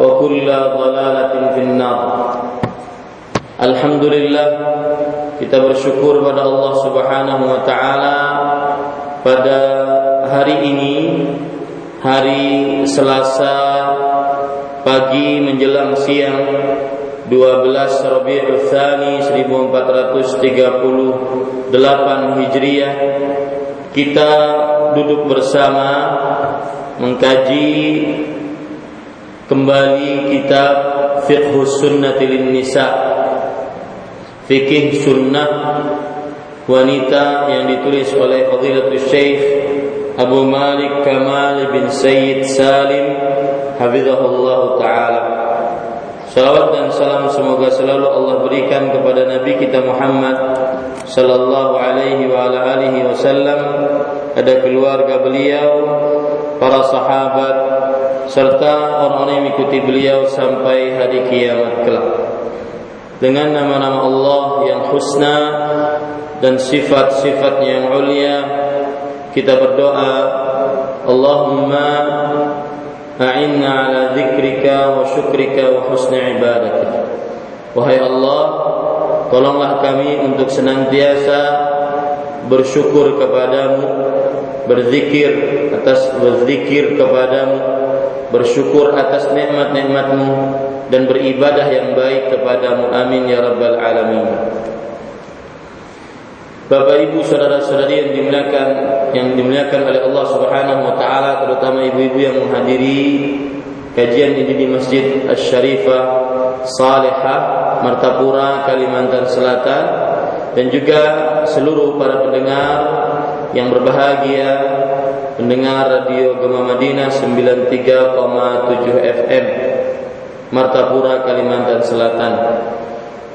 وكل ضلاله في النار Alhamdulillah kita bersyukur pada Allah Subhanahu wa taala pada hari ini hari Selasa pagi menjelang siang 12 Rabiul Tsani 1438 Hijriah kita duduk bersama mengkaji kembali kitab Fiqhus Sunnatil Nisa' fikih sunnah wanita yang ditulis oleh Fadilatul Syekh Abu Malik Kamal bin Sayyid Salim Hafizahullah Ta'ala. Salawat dan salam semoga selalu Allah berikan kepada Nabi kita Muhammad Sallallahu alaihi wa ala alihi wasallam. Ada keluarga beliau Para sahabat Serta orang-orang yang mengikuti beliau Sampai hari kiamat kelak. Dengan nama-nama Allah yang husna dan sifat-sifatnya yang ulia kita berdoa Allahumma a'inna ala dzikrika wa syukrika wa husni ibadatik. Wahai Allah tolonglah kami untuk senantiasa bersyukur kepadamu berzikir atas berzikir kepadamu bersyukur atas nikmat-nikmatmu dan beribadah yang baik kepadamu. Amin ya rabbal alamin. Bapak Ibu saudara-saudari yang dimuliakan yang dimuliakan oleh Allah Subhanahu wa taala terutama ibu-ibu yang menghadiri kajian ini di Masjid Asy-Syarifah Salihah Martapura Kalimantan Selatan dan juga seluruh para pendengar yang berbahagia pendengar radio Gema Madinah 93,7 FM Martapura, Kalimantan Selatan.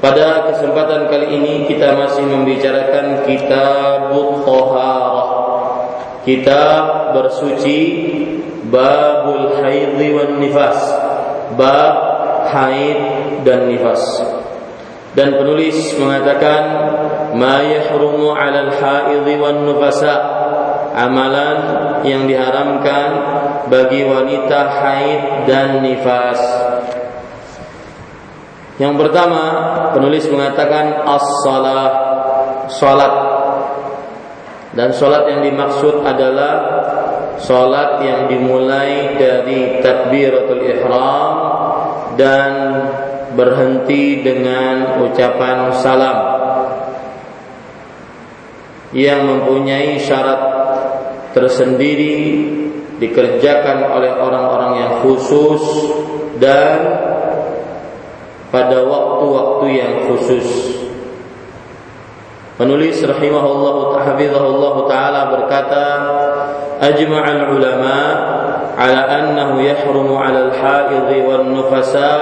Pada kesempatan kali ini kita masih membicarakan kitab Toharah. Kitab bersuci Babul Haid wan Nifas. Bab haid dan nifas. Dan penulis mengatakan ma yahrumu 'alal haid wan nufasa. Amalan yang diharamkan bagi wanita haid dan nifas. Yang pertama, penulis mengatakan as-salah, salat. Dan salat yang dimaksud adalah salat yang dimulai dari takbiratul ihram dan berhenti dengan ucapan salam yang mempunyai syarat tersendiri dikerjakan oleh orang-orang yang khusus dan pada waktu-waktu yang khusus. Penulis rahimahullah hafizahullah taala berkata, "Ajma'al ulama ala annahu yahrumu 'ala al-haidh wan nufasa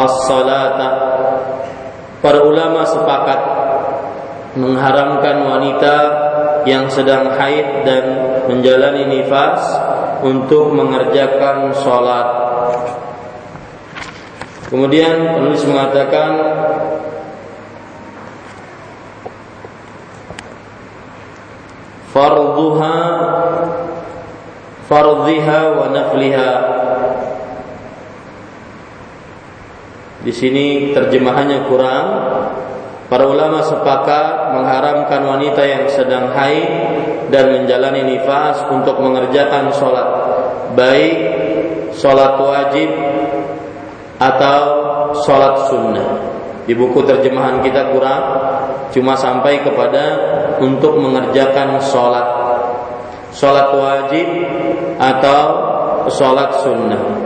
as-salata." Para ulama sepakat mengharamkan wanita yang sedang haid dan menjalani nifas untuk mengerjakan sholat. Kemudian penulis mengatakan farduha fardhiha wa nafliha Di sini terjemahannya kurang. Para ulama sepakat mengharamkan wanita yang sedang haid dan menjalani nifas untuk mengerjakan sholat, baik sholat wajib atau sholat sunnah. Di buku terjemahan kita kurang, cuma sampai kepada untuk mengerjakan sholat. Sholat wajib atau sholat sunnah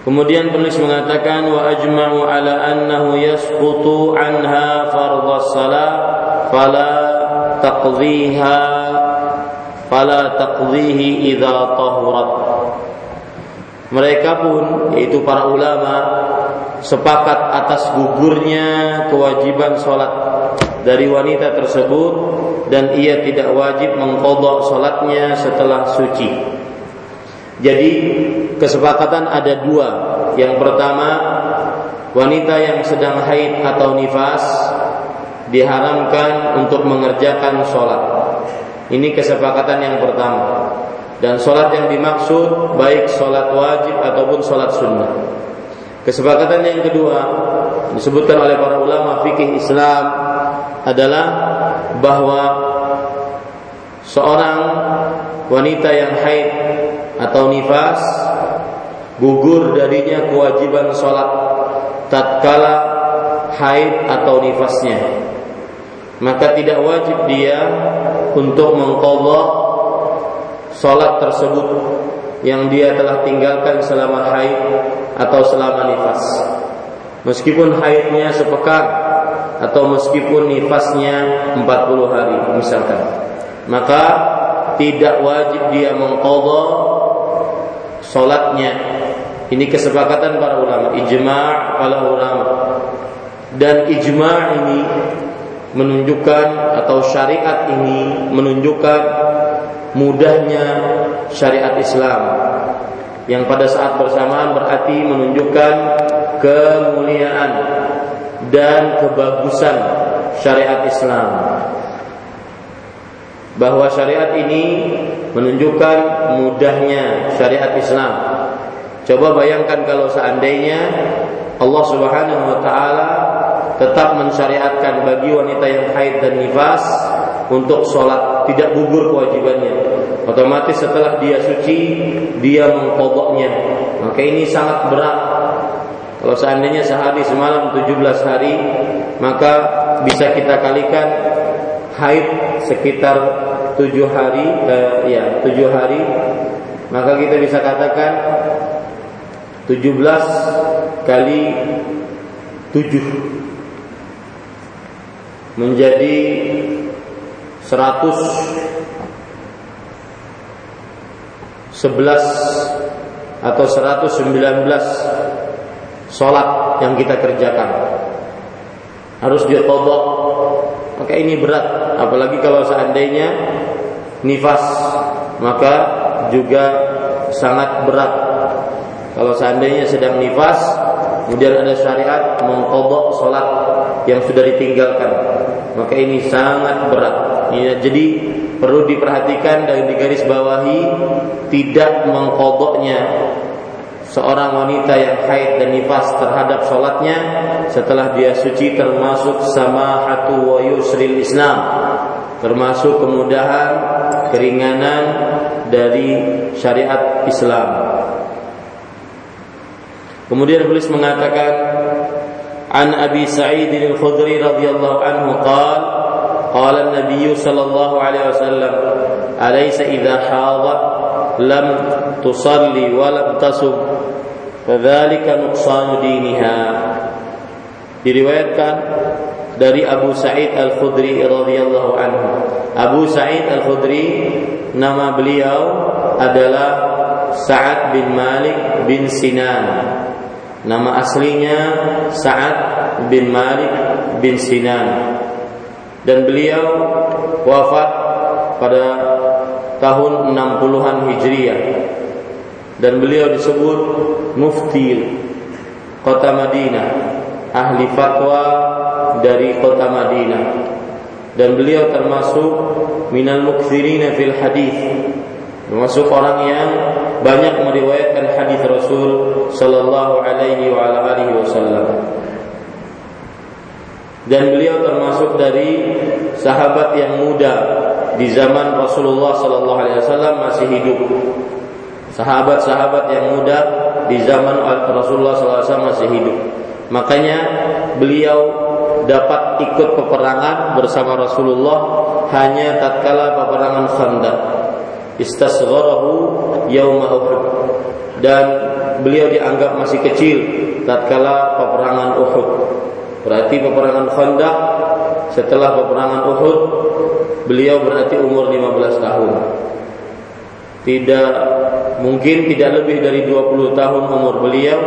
Kemudian penulis mengatakan wa ajma'u ala annahu yasqutu anha fardhas salat fala taqdhiha fala taqdhihi idza tahurat. Mereka pun yaitu para ulama sepakat atas gugurnya kewajiban sholat dari wanita tersebut dan ia tidak wajib mengkodok sholatnya setelah suci. Jadi kesepakatan ada dua. Yang pertama wanita yang sedang haid atau nifas diharamkan untuk mengerjakan sholat. Ini kesepakatan yang pertama. Dan sholat yang dimaksud baik sholat wajib ataupun sholat sunnah. Kesepakatan yang kedua disebutkan oleh para ulama fikih Islam adalah bahwa seorang wanita yang haid atau nifas gugur darinya kewajiban sholat tatkala haid atau nifasnya maka tidak wajib dia untuk mengqadha sholat tersebut yang dia telah tinggalkan selama haid atau selama nifas. Meskipun haidnya sepekan atau meskipun nifasnya 40 hari misalkan. Maka tidak wajib dia mengqadha salatnya. Ini kesepakatan para ulama, ijma' para ulama. Dan ijma' ini menunjukkan atau syariat ini menunjukkan mudahnya syariat Islam yang pada saat bersamaan berarti menunjukkan kemuliaan dan kebagusan syariat Islam bahwa syariat ini menunjukkan mudahnya syariat Islam. Coba bayangkan kalau seandainya Allah Subhanahu wa taala tetap mensyariatkan bagi wanita yang haid dan nifas untuk sholat tidak gugur kewajibannya. Otomatis setelah dia suci dia mengkodoknya. Maka ini sangat berat. Kalau seandainya sehari semalam 17 hari maka bisa kita kalikan haid sekitar 7 hari eh, ya 7 hari. Maka kita bisa katakan 17 kali 7 menjadi 111 atau 119 sholat yang kita kerjakan. Harus dia tobok maka ini berat. Apalagi kalau seandainya nifas maka juga sangat berat kalau seandainya sedang nifas kemudian ada syariat mengkodok sholat yang sudah ditinggalkan maka ini sangat berat. Ya, jadi perlu diperhatikan dan digaris bawahi tidak mengkodoknya seorang wanita yang haid dan nifas terhadap sholatnya setelah dia suci termasuk sama hatu wa yusril Islam termasuk kemudahan keringanan dari syariat Islam kemudian tulis mengatakan عن أبي سعيد الخدري رضي الله عنه قال قال النبي صلى الله عليه وسلم أليس إذا حاض لم تصلي ولم تصم فذلك نقصان دينها diriwayatkan dari Abu Sa'id Al-Khudri radhiyallahu anhu. Abu Sa'id Al-Khudri nama beliau adalah Sa'ad bin Malik bin Sinan. Nama aslinya Sa'ad bin Malik bin Sinan. Dan beliau wafat pada tahun 60-an Hijriah. Dan beliau disebut mufti kota Madinah, ahli fatwa dari kota Madinah. Dan beliau termasuk minal mukthirina fil hadis. Termasuk orang yang banyak meriwayatkan hadis Rasul sallallahu alaihi wa alihi wasallam. Dan beliau termasuk dari sahabat yang muda di zaman Rasulullah sallallahu alaihi wasallam masih hidup. Sahabat-sahabat yang muda di zaman Rasulullah SAW masih hidup. Makanya beliau dapat ikut peperangan bersama Rasulullah hanya tatkala peperangan Khandaq. Istasgharahu yauma Uhud. Dan beliau dianggap masih kecil tatkala peperangan Uhud. Berarti peperangan Khandaq setelah peperangan Uhud beliau berarti umur 15 tahun. Tidak mungkin tidak lebih dari 20 tahun umur beliau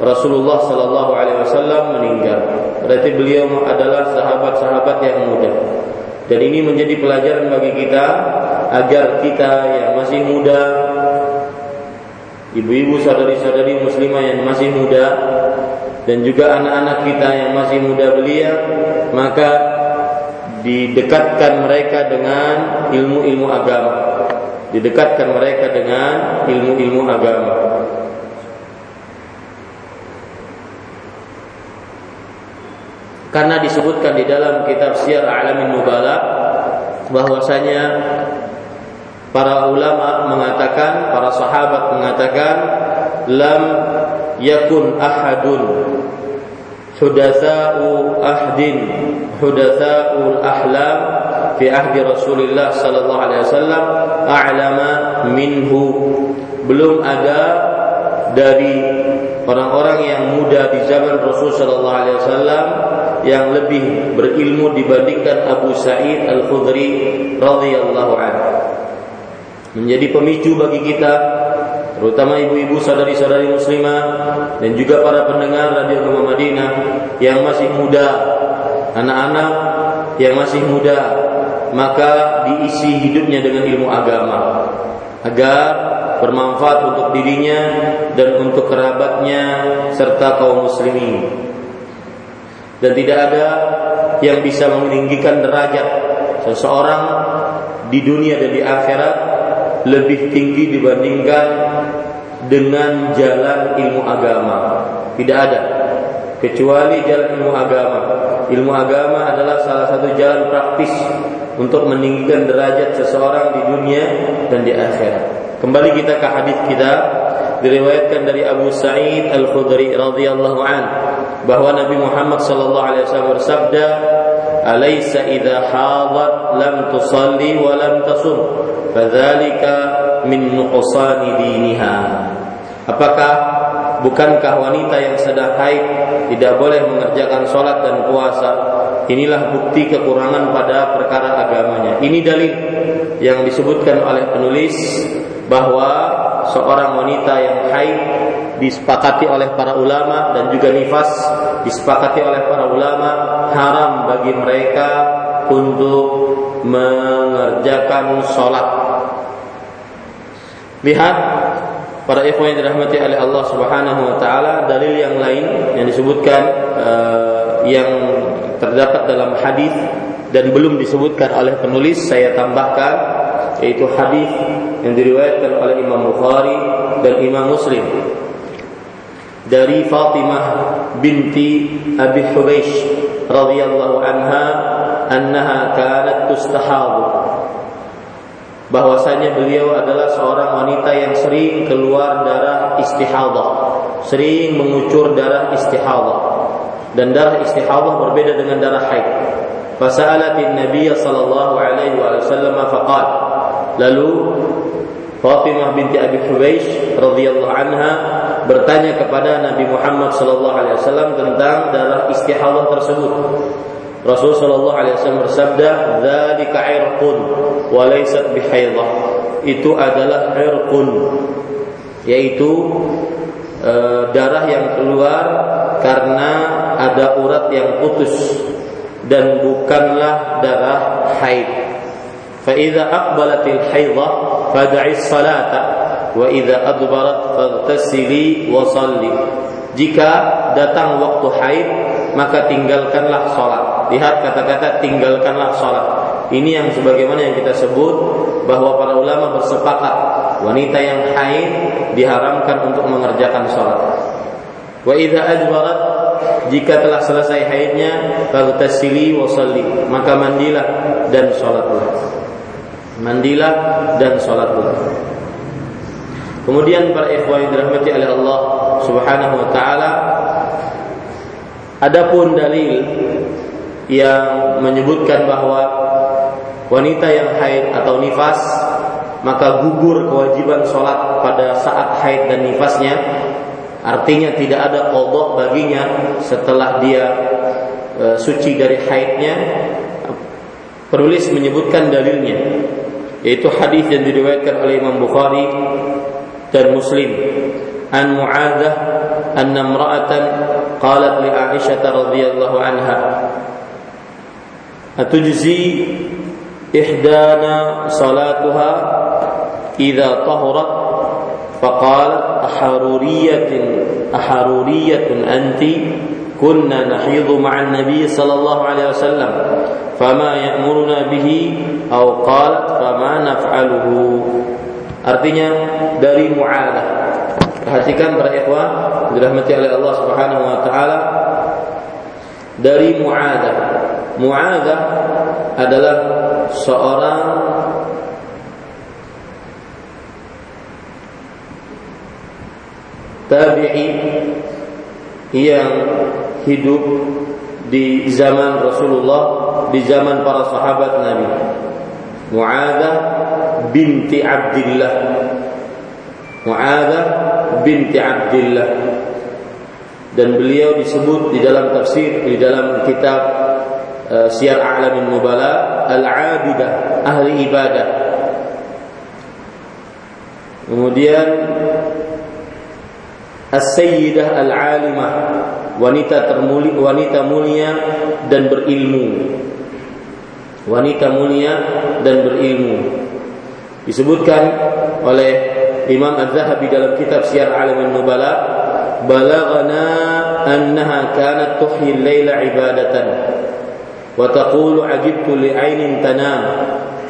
Rasulullah sallallahu alaihi wasallam meninggal. Berarti beliau adalah sahabat-sahabat yang muda. Dan ini menjadi pelajaran bagi kita agar kita yang masih muda ibu-ibu saudari-saudari muslimah yang masih muda dan juga anak-anak kita yang masih muda belia maka didekatkan mereka dengan ilmu-ilmu agama didekatkan mereka dengan ilmu-ilmu agama. Karena disebutkan di dalam kitab Syiar Alamin Nubala bahwasanya para ulama mengatakan, para sahabat mengatakan lam yakun ahadun hudatsa'u ahdin hudatsa'ul ahlam fi ahdi Rasulullah sallallahu alaihi wasallam a'lama minhu. Belum ada dari orang-orang yang muda di zaman Rasul sallallahu alaihi wasallam yang lebih berilmu dibandingkan Abu Sa'id Al-Khudri radhiyallahu anhu menjadi pemicu bagi kita terutama ibu-ibu saudari-saudari muslimah dan juga para pendengar radio Gema Madinah yang masih muda anak-anak yang masih muda maka diisi hidupnya dengan ilmu agama agar bermanfaat untuk dirinya dan untuk kerabatnya serta kaum muslimin. Dan tidak ada yang bisa meninggikan derajat seseorang di dunia dan di akhirat lebih tinggi dibandingkan dengan jalan ilmu agama. Tidak ada kecuali jalan ilmu agama. Ilmu agama adalah salah satu jalan praktis untuk meninggikan derajat seseorang di dunia dan di akhirat. Kembali kita ke hadis kita diriwayatkan dari Abu Sa'id Al-Khudri radhiyallahu an bahwa Nabi Muhammad sallallahu alaihi wasallam bersabda, "Alaysa idza hadat lam tusalli wa lam fadzalika min nuqsani diniha." Apakah bukankah wanita yang sedang haid tidak boleh mengerjakan sholat dan puasa Inilah bukti kekurangan pada perkara agamanya. Ini dalil yang disebutkan oleh penulis bahwa seorang wanita yang haid disepakati oleh para ulama dan juga nifas disepakati oleh para ulama haram bagi mereka untuk mengerjakan sholat. Lihat para ikhwan yang dirahmati oleh Allah Subhanahu wa taala dalil yang lain yang disebutkan uh, yang terdapat dalam hadis dan belum disebutkan oleh penulis saya tambahkan yaitu hadis yang diriwayatkan oleh Imam Bukhari dan Imam Muslim dari Fatimah binti Abi Hubeish radhiyallahu anha annaha kanat tustahadu bahwasanya beliau adalah seorang wanita yang sering keluar darah istihadah sering mengucur darah istihadah dan darah istihadah berbeda dengan darah haid. Fasalatin Nabi sallallahu alaihi wasallam faqal. Lalu Fatimah binti Abi Huwais radhiyallahu anha bertanya kepada Nabi Muhammad sallallahu alaihi wasallam tentang darah istihadah tersebut. Rasul sallallahu alaihi wasallam bersabda, "Dzalika irqun wa laysat bihaidah." Itu adalah irqun yaitu e, darah yang keluar karena ada urat yang putus dan bukanlah darah haid. Haidah fad'i salata wa idza adbarat faghtasili wa salli. Jika datang waktu haid maka tinggalkanlah salat. Lihat kata-kata tinggalkanlah salat. Ini yang sebagaimana yang kita sebut bahwa para ulama bersepakat wanita yang haid diharamkan untuk mengerjakan salat. Wa idza ajbarat jika telah selesai haidnya faghtasili wa salli maka mandilah dan salatlah. Mandilah dan salatlah. Kemudian para ikhwan yang dirahmati oleh Allah Subhanahu wa taala adapun dalil yang menyebutkan bahwa wanita yang haid atau nifas maka gugur kewajiban sholat pada saat haid dan nifasnya artinya tidak ada kodok baginya setelah dia e, suci dari haidnya penulis menyebutkan dalilnya yaitu hadis yang diriwayatkan oleh Imam Bukhari dan Muslim. An Mu'adzah anna imra'atan qalat li Aisyah radhiyallahu anha. Atujzi ihdana salatuha idza tahurat faqalat aharuriyatin aharuriyatin anti. كنا نحيض مع النبي صلى الله عليه وسلم فما يأمرنا به أو قالت فما نفعله Artinya dari mu'adah. Perhatikan para ikhwan dirahmati oleh Allah Subhanahu wa taala dari mu'adah. Mu'adah adalah seorang tabi'i yang hidup di zaman Rasulullah, di zaman para sahabat Nabi. Mu'adzah binti Abdullah. Mu'adzah binti Abdullah. Dan beliau disebut di dalam tafsir di dalam kitab uh, Syiar A'lamin Mubala al-abidah, ahli ibadah. Kemudian As-Sayyidah Al-Alimah Wanita termulia Wanita mulia dan berilmu Wanita mulia dan berilmu Disebutkan oleh Imam Az-Zahabi dalam kitab Syiar Alam Nubala Balagana annaha kanat tuhyi al-laila ibadatan wa taqulu ajibtu li'ainin tanam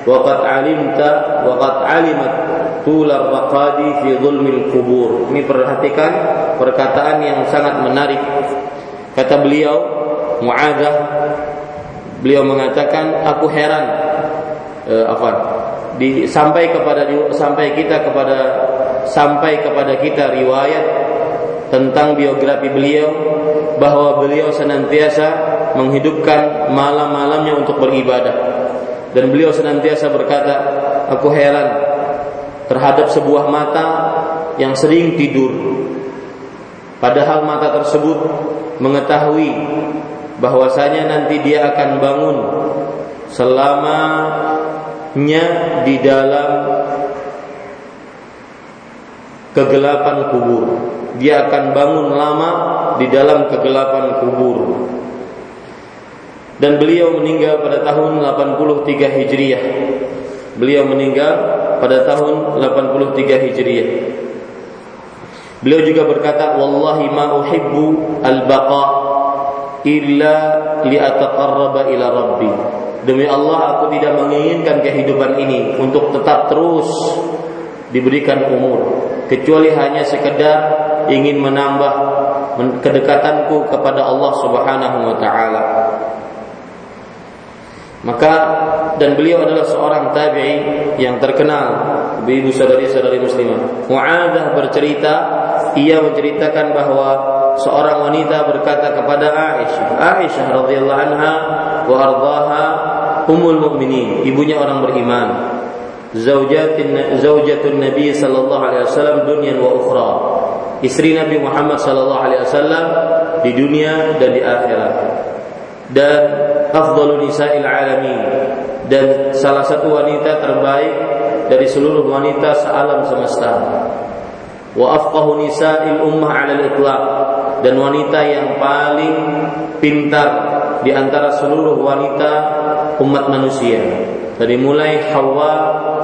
wa qad alimta wa qad alimat tular raqadi fi zulmil kubur. Ini perhatikan perkataan yang sangat menarik. Kata beliau Muadzah beliau mengatakan aku heran eh, apa di sampai kepada sampai kita kepada sampai kepada kita riwayat tentang biografi beliau bahwa beliau senantiasa menghidupkan malam-malamnya untuk beribadah dan beliau senantiasa berkata aku heran terhadap sebuah mata yang sering tidur. Padahal mata tersebut mengetahui bahwasanya nanti dia akan bangun selamanya di dalam kegelapan kubur. Dia akan bangun lama di dalam kegelapan kubur. Dan beliau meninggal pada tahun 83 Hijriah. Beliau meninggal pada tahun 83 Hijriah. Beliau juga berkata, "Wallahi ma uhibbu al-baqa illa li'ataqarraba ila rabbi." Demi Allah aku tidak menginginkan kehidupan ini untuk tetap terus diberikan umur kecuali hanya sekedar ingin menambah kedekatanku kepada Allah Subhanahu wa taala. Maka dan beliau adalah seorang tabi'i yang terkenal ibu saudari-saudari muslimah. Mu'adzah bercerita, ia menceritakan bahwa seorang wanita berkata kepada Aisyah, Aisyah radhiyallahu anha wa ardhaha ummul mukminin, ibunya orang beriman. Zaujatin zaujatun Nabi sallallahu alaihi wasallam dunia wa ukhra. Istri Nabi Muhammad sallallahu alaihi wasallam di dunia dan di akhirat. Dan afdhalu nisa'il alamin. Dan salah satu wanita terbaik dari seluruh wanita sealam semesta. Wa afqahu nisa'il ummah 'ala al-itlaq dan wanita yang paling pintar di antara seluruh wanita umat manusia. Dari mulai Hawa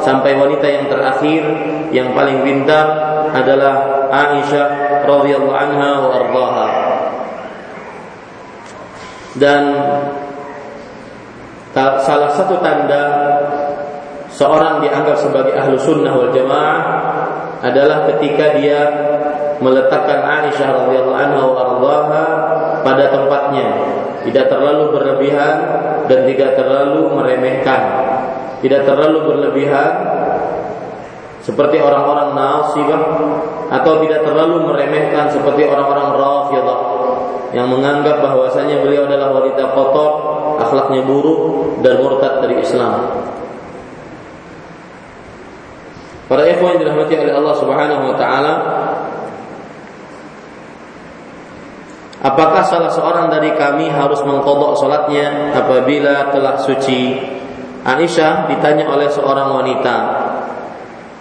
sampai wanita yang terakhir yang paling pintar adalah Aisyah radhiyallahu anha wa ardhaha dan salah satu tanda seorang dianggap sebagai ahlu sunnah wal jamaah adalah ketika dia meletakkan Aisyah radhiyallahu anha pada tempatnya. Tidak terlalu berlebihan dan tidak terlalu meremehkan. Tidak terlalu berlebihan seperti orang-orang nasibah atau tidak terlalu meremehkan seperti orang-orang rafidah yang menganggap bahwasanya beliau adalah wanita kotor, akhlaknya buruk dan murtad dari Islam. Para ikhwan yang dirahmati oleh Allah Subhanahu wa taala, Apakah salah seorang dari kami harus mengkodok solatnya apabila telah suci? Aisyah ditanya oleh seorang wanita.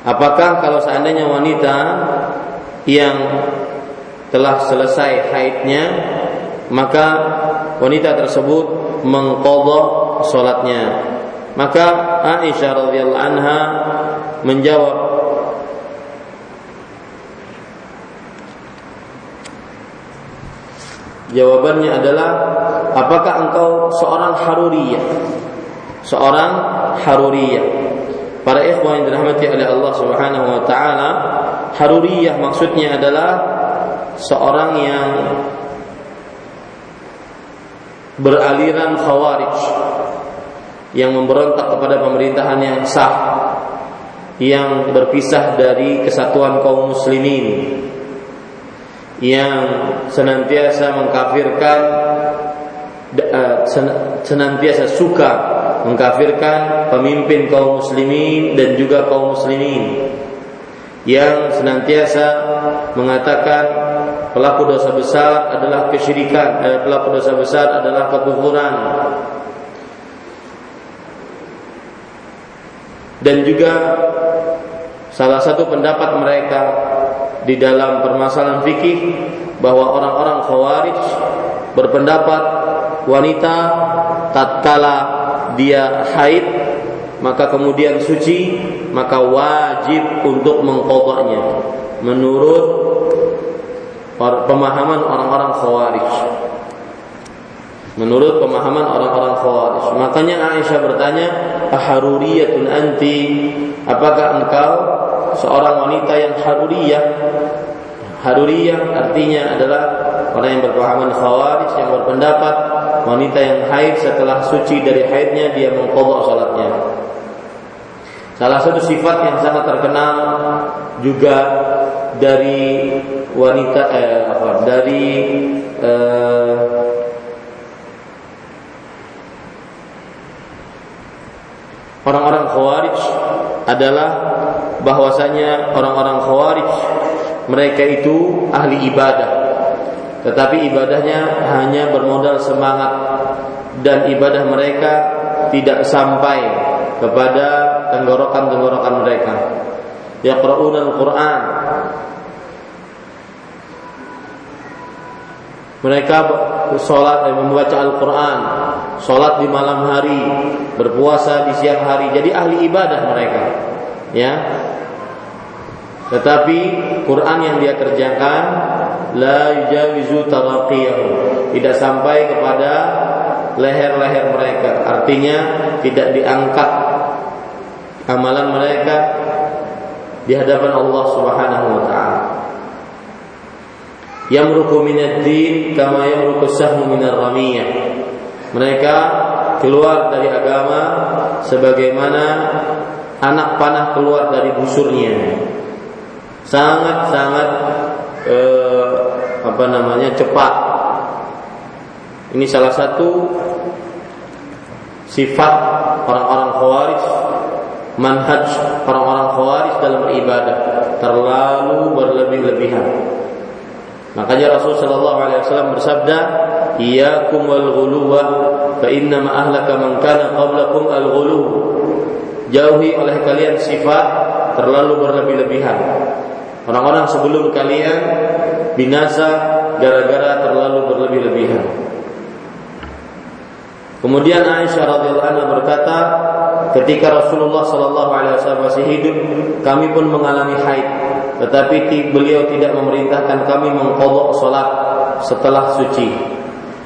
Apakah kalau seandainya wanita yang telah selesai haidnya maka wanita tersebut mengkodok solatnya maka Aisyah radhiyallahu anha menjawab Jawabannya adalah apakah engkau seorang haruriyah? Seorang haruriyah. Para ikhwan yang dirahmati oleh Allah Subhanahu wa taala, haruriyah maksudnya adalah seorang yang beraliran khawarij yang memberontak kepada pemerintahan yang sah yang berpisah dari kesatuan kaum muslimin yang senantiasa mengkafirkan eh, senantiasa suka mengkafirkan pemimpin kaum muslimin dan juga kaum muslimin yang senantiasa mengatakan pelaku dosa besar adalah kesyirikan, eh, pelaku dosa besar adalah kekufuran. Dan juga salah satu pendapat mereka di dalam permasalahan fikih bahwa orang-orang khawarij berpendapat wanita tatkala dia haid maka kemudian suci maka wajib untuk mengkodoknya menurut pemahaman orang-orang khawarij. Menurut pemahaman orang-orang khawarij. Makanya Aisyah bertanya aharuriyatun anti? Apakah engkau seorang wanita yang haruriyah? Haruriyah artinya adalah orang yang berpahaman khawarij yang berpendapat wanita yang haid setelah suci dari haidnya dia mengkodok salatnya. Salah satu sifat yang sangat terkenal juga dari wanita eh, apa dari eh, orang-orang khawarij adalah bahwasanya orang-orang khawarij mereka itu ahli ibadah tetapi ibadahnya hanya bermodal semangat dan ibadah mereka tidak sampai kepada tenggorokan-tenggorokan mereka. Yaqra'una al-Qur'an. Mereka sholat dan membaca Al-Quran Sholat di malam hari Berpuasa di siang hari Jadi ahli ibadah mereka Ya Tetapi Quran yang dia kerjakan La yujawizu Tidak sampai kepada leher-leher mereka. Artinya tidak diangkat amalan mereka di hadapan Allah Subhanahu wa taala. Yamruku minad din kama yamruku sahmu minar ramiyah. Mereka keluar dari agama sebagaimana anak panah keluar dari busurnya. Sangat-sangat eh, apa namanya cepat ini salah satu sifat orang-orang khawarij, manhaj orang-orang khawarij dalam beribadah terlalu berlebih-lebihan. Makanya Rasul Shallallahu Alaihi Wasallam bersabda, iyyakum wal ghuluwa fa inna ma ahlaka man kana qablakum al ghulu jauhi oleh kalian sifat terlalu berlebih-lebihan. Orang-orang sebelum kalian binasa gara-gara terlalu berlebih-lebihan. Kemudian Aisyah radhiyallahu anha berkata, ketika Rasulullah sallallahu alaihi wasallam masih hidup, kami pun mengalami haid, tetapi beliau tidak memerintahkan kami mengqadha salat setelah suci.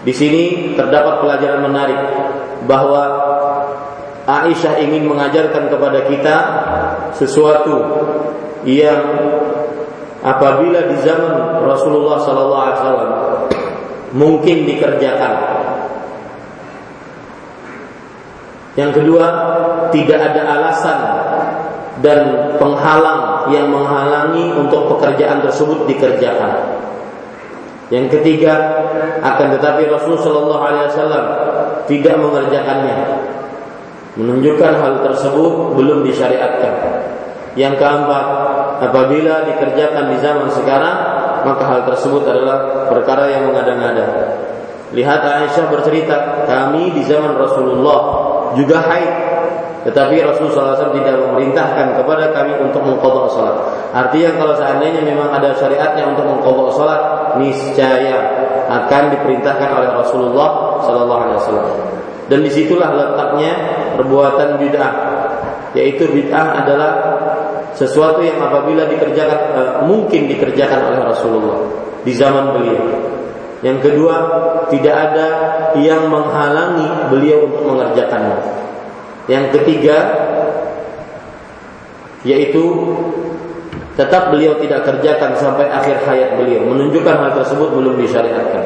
Di sini terdapat pelajaran menarik bahwa Aisyah ingin mengajarkan kepada kita sesuatu yang apabila di zaman Rasulullah sallallahu alaihi wasallam mungkin dikerjakan Yang kedua, tidak ada alasan dan penghalang yang menghalangi untuk pekerjaan tersebut dikerjakan. Yang ketiga, akan tetapi Rasulullah Wasallam tidak mengerjakannya, menunjukkan hal tersebut belum disyariatkan. Yang keempat, apabila dikerjakan di zaman sekarang, maka hal tersebut adalah perkara yang mengada-ngada. Lihat Aisyah bercerita, kami di zaman Rasulullah juga haid. Tetapi Rasulullah SAW tidak memerintahkan kepada kami untuk mengkodok sholat. Artinya kalau seandainya memang ada syariatnya untuk mengkodok sholat, niscaya akan diperintahkan oleh Rasulullah SAW. Dan di situlah letaknya perbuatan bid'ah, yaitu bid'ah adalah sesuatu yang apabila dikerjakan e, mungkin dikerjakan oleh Rasulullah di zaman beliau. Yang kedua, tidak ada yang menghalangi beliau untuk mengerjakannya. Yang ketiga, yaitu tetap beliau tidak kerjakan sampai akhir hayat beliau, menunjukkan hal tersebut belum disyariatkan.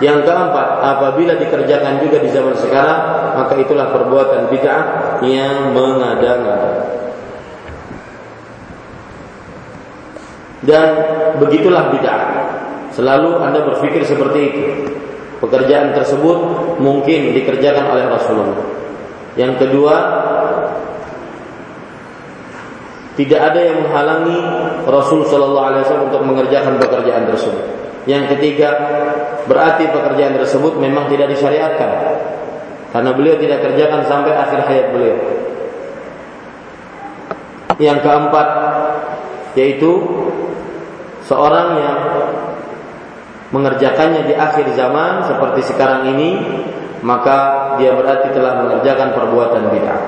Yang keempat, apabila dikerjakan juga di zaman sekarang, maka itulah perbuatan bid'ah yang mengada-ngada. Dan begitulah bid'ah. Selalu Anda berpikir seperti itu. Pekerjaan tersebut mungkin dikerjakan oleh Rasulullah. Yang kedua, tidak ada yang menghalangi Rasul Shallallahu Alaihi Wasallam untuk mengerjakan pekerjaan tersebut. Yang ketiga, berarti pekerjaan tersebut memang tidak disyariatkan karena beliau tidak kerjakan sampai akhir hayat beliau. Yang keempat, yaitu seorang yang mengerjakannya di akhir zaman seperti sekarang ini, maka dia berarti telah mengerjakan perbuatan bid'ah.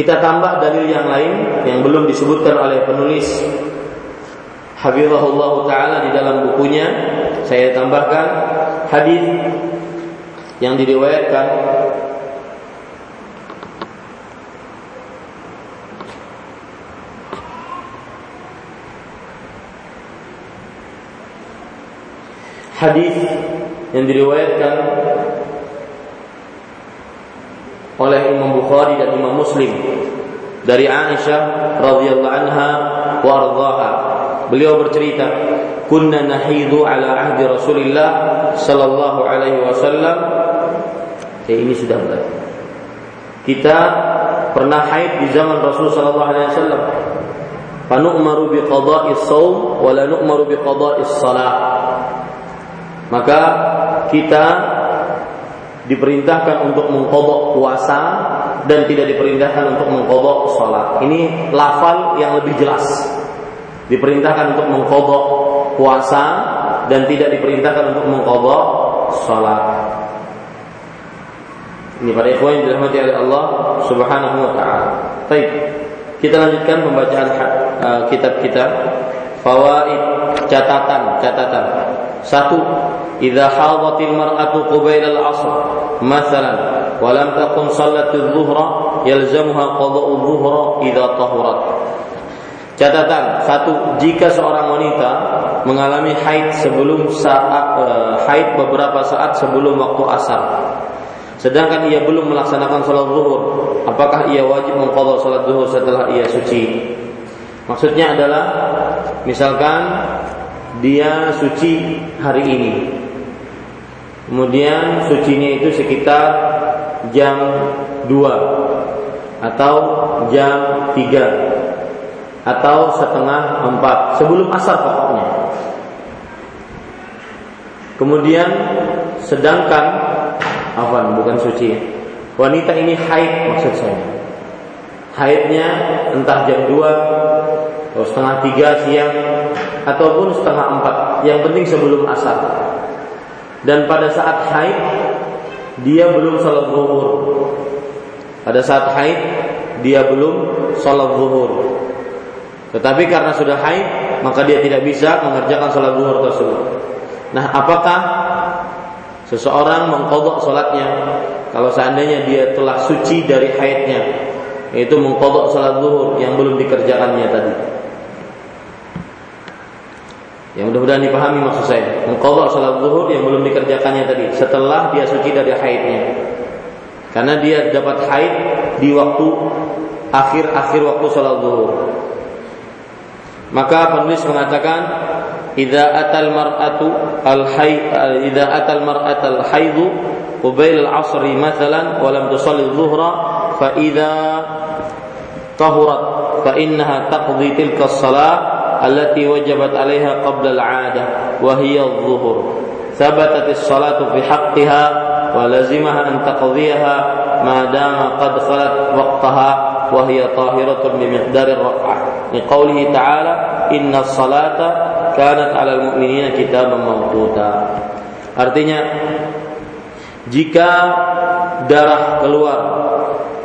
Kita tambah dalil yang lain yang belum disebutkan oleh penulis Habibullah taala di dalam bukunya. Saya tambahkan hadis yang diriwayatkan hadis yang diriwayatkan oleh Imam Bukhari dan Imam Muslim dari Aisyah radhiyallahu anha wa ardhaha. Beliau bercerita, "Kunna nahidu ala ahdi Rasulillah sallallahu alaihi wasallam." Ya, ini sudah berarti. Kita pernah haid di zaman Rasul sallallahu alaihi wasallam. Fanu'maru bi qada'is shaum wa la nu'maru bi qada'is salah maka kita diperintahkan untuk mengkodok puasa dan tidak diperintahkan untuk mengkodok sholat. Ini lafal yang lebih jelas. Diperintahkan untuk mengkodok puasa dan tidak diperintahkan untuk mengkodok sholat. Ini para ikhwan yang dirahmati oleh Allah Subhanahu wa taala. Baik. Kita lanjutkan pembacaan uh, kitab kita. Fawaid catatan, catatan. Satu, idza hadatil mar'atu qubail al-'asr, mathalan, wa lam takun salat adh-dhuhra, yalzamuha qada'u adh-dhuhra idza tahurat. Catatan, satu, jika seorang wanita mengalami haid sebelum saat uh, haid beberapa saat sebelum waktu asar. Sedangkan ia belum melaksanakan sholat zuhur, apakah ia wajib mengqadha sholat zuhur setelah ia suci? Maksudnya adalah misalkan dia suci hari ini. Kemudian sucinya itu sekitar jam 2 atau jam 3. atau setengah empat sebelum asar pokoknya. Kemudian sedangkan apa bukan suci. Wanita ini haid maksud saya. Haidnya entah jam 2 atau setengah tiga siang ataupun setengah empat. Yang penting sebelum asar. Dan pada saat haid dia belum sholat zuhur. Pada saat haid dia belum sholat zuhur. Tetapi karena sudah haid, maka dia tidak bisa mengerjakan sholat zuhur tersebut. Nah, apakah seseorang mengkodok sholatnya kalau seandainya dia telah suci dari haidnya, yaitu mengkodok sholat zuhur yang belum dikerjakannya tadi? Yang mudah-mudahan dipahami maksud saya. Mengkodok sholat zuhur yang belum dikerjakannya tadi setelah dia suci dari haidnya. Karena dia dapat haid di waktu akhir-akhir waktu sholat zuhur. Maka penulis mengatakan idza atal mar'atu al hay idza atal mar'at al haid qabil al 'asr mathalan wa lam tusalli dhuhra fa idza tahurat fa innaha taqdi tilka as-salah التي wajabat 'alaiha qabla al-'adah wa hiya الصلاة في Thabatat as-salatu fi haqqiha wa lazimaha an وقتها ma dama qad khalat waqtaha wa hiya tahiratun bi miqdari ar-raq'ah. Li qawlihi. Artinya jika darah keluar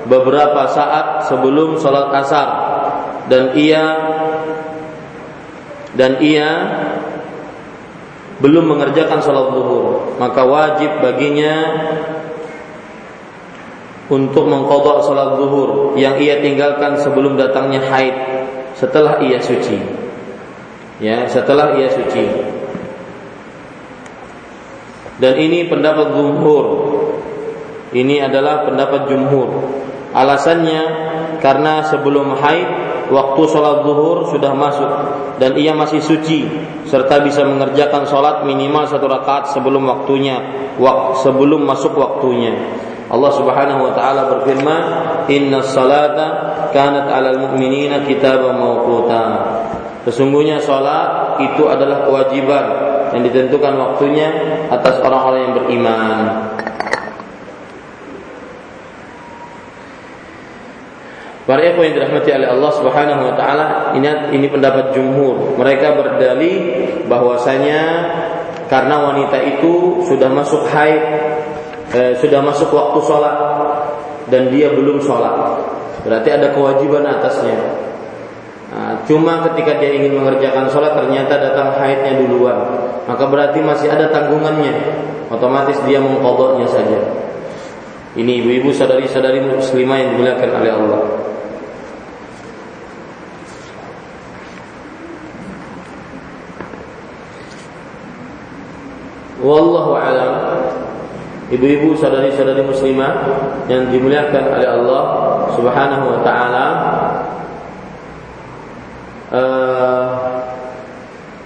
beberapa saat sebelum sholat asar dan ia dan ia belum mengerjakan sholat zuhur maka wajib baginya untuk mengkodok sholat zuhur yang ia tinggalkan sebelum datangnya haid setelah ia suci. Ya, setelah ia suci. Dan ini pendapat jumhur. Ini adalah pendapat jumhur. Alasannya karena sebelum haid waktu sholat zuhur sudah masuk dan ia masih suci serta bisa mengerjakan sholat minimal satu rakaat sebelum waktunya, sebelum masuk waktunya. Allah Subhanahu wa taala berfirman, "Inna salata kanat 'alal mu'minina kitaban mawquta." Sesungguhnya salat itu adalah kewajiban yang ditentukan waktunya atas orang-orang yang beriman. Para ikhwan yang dirahmati oleh Allah Subhanahu wa taala, ini ini pendapat jumhur. Mereka berdalih bahwasanya karena wanita itu sudah masuk haid eh, sudah masuk waktu sholat dan dia belum sholat, berarti ada kewajiban atasnya. Nah, cuma ketika dia ingin mengerjakan sholat ternyata datang haidnya duluan, maka berarti masih ada tanggungannya. Otomatis dia mengkodoknya saja. Ini ibu-ibu sadari-sadari muslimah yang dimuliakan oleh Allah. Wallahu a'lam ibu-ibu saudari-saudari muslimah yang dimuliakan oleh Allah Subhanahu wa taala uh,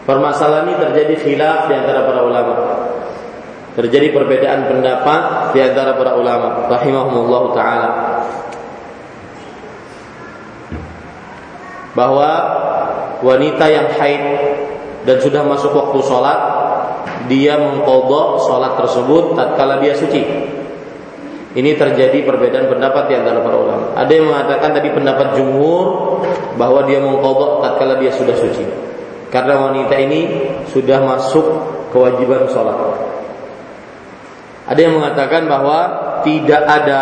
permasalahan ini terjadi khilaf di antara para ulama. Terjadi perbedaan pendapat di antara para ulama rahimahumullah taala. Bahwa wanita yang haid dan sudah masuk waktu sholat dia mengkodok sholat tersebut tatkala dia suci. Ini terjadi perbedaan pendapat di antara para ulama. Ada yang mengatakan tadi pendapat jumhur bahwa dia mengkodok tatkala dia sudah suci. Karena wanita ini sudah masuk kewajiban sholat. Ada yang mengatakan bahwa tidak ada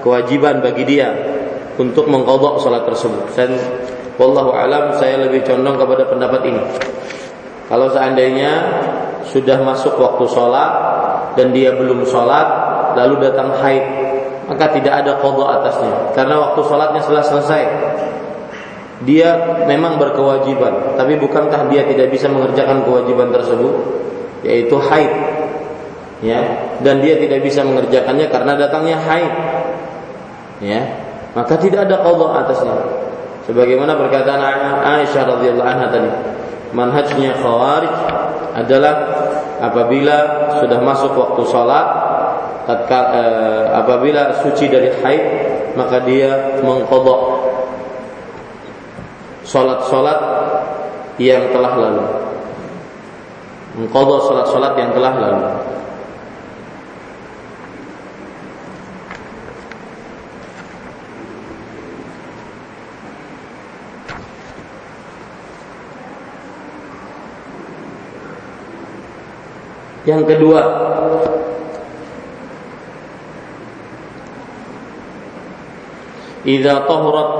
kewajiban bagi dia untuk mengkodok sholat tersebut. Dan wallahu alam saya lebih condong kepada pendapat ini. Kalau seandainya sudah masuk waktu sholat dan dia belum sholat lalu datang haid maka tidak ada kodok atasnya. Karena waktu sholatnya sudah selesai. Dia memang berkewajiban tapi bukankah dia tidak bisa mengerjakan kewajiban tersebut? Yaitu haid. Ya dan dia tidak bisa mengerjakannya karena datangnya haid. Ya maka tidak ada kodok atasnya. Sebagaimana perkataan Aisyah radhiyallahu anha tadi manhajnya khawarij adalah apabila sudah masuk waktu sholat eh, apabila suci dari haid maka dia mengkodok Salat-salat yang telah lalu. Mengkodok salat-salat yang telah lalu Yang kedua إذا طهرت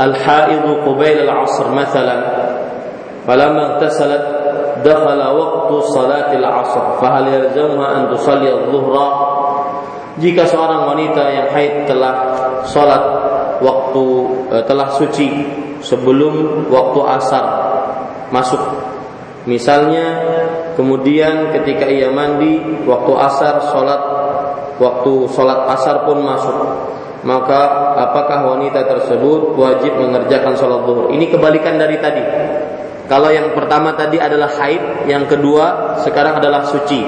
الحائض قبيل العصر مثلا فلما اغتسلت دخل وقت صلاة العصر فهل يلزمها أن تصلي الظهر jika seorang wanita yang haid telah sholat waktu eh, telah suci sebelum waktu asar masuk misalnya kemudian ketika ia mandi waktu asar sholat waktu sholat asar pun masuk maka apakah wanita tersebut wajib mengerjakan sholat zuhur? Ini kebalikan dari tadi. Kalau yang pertama tadi adalah haid, yang kedua sekarang adalah suci.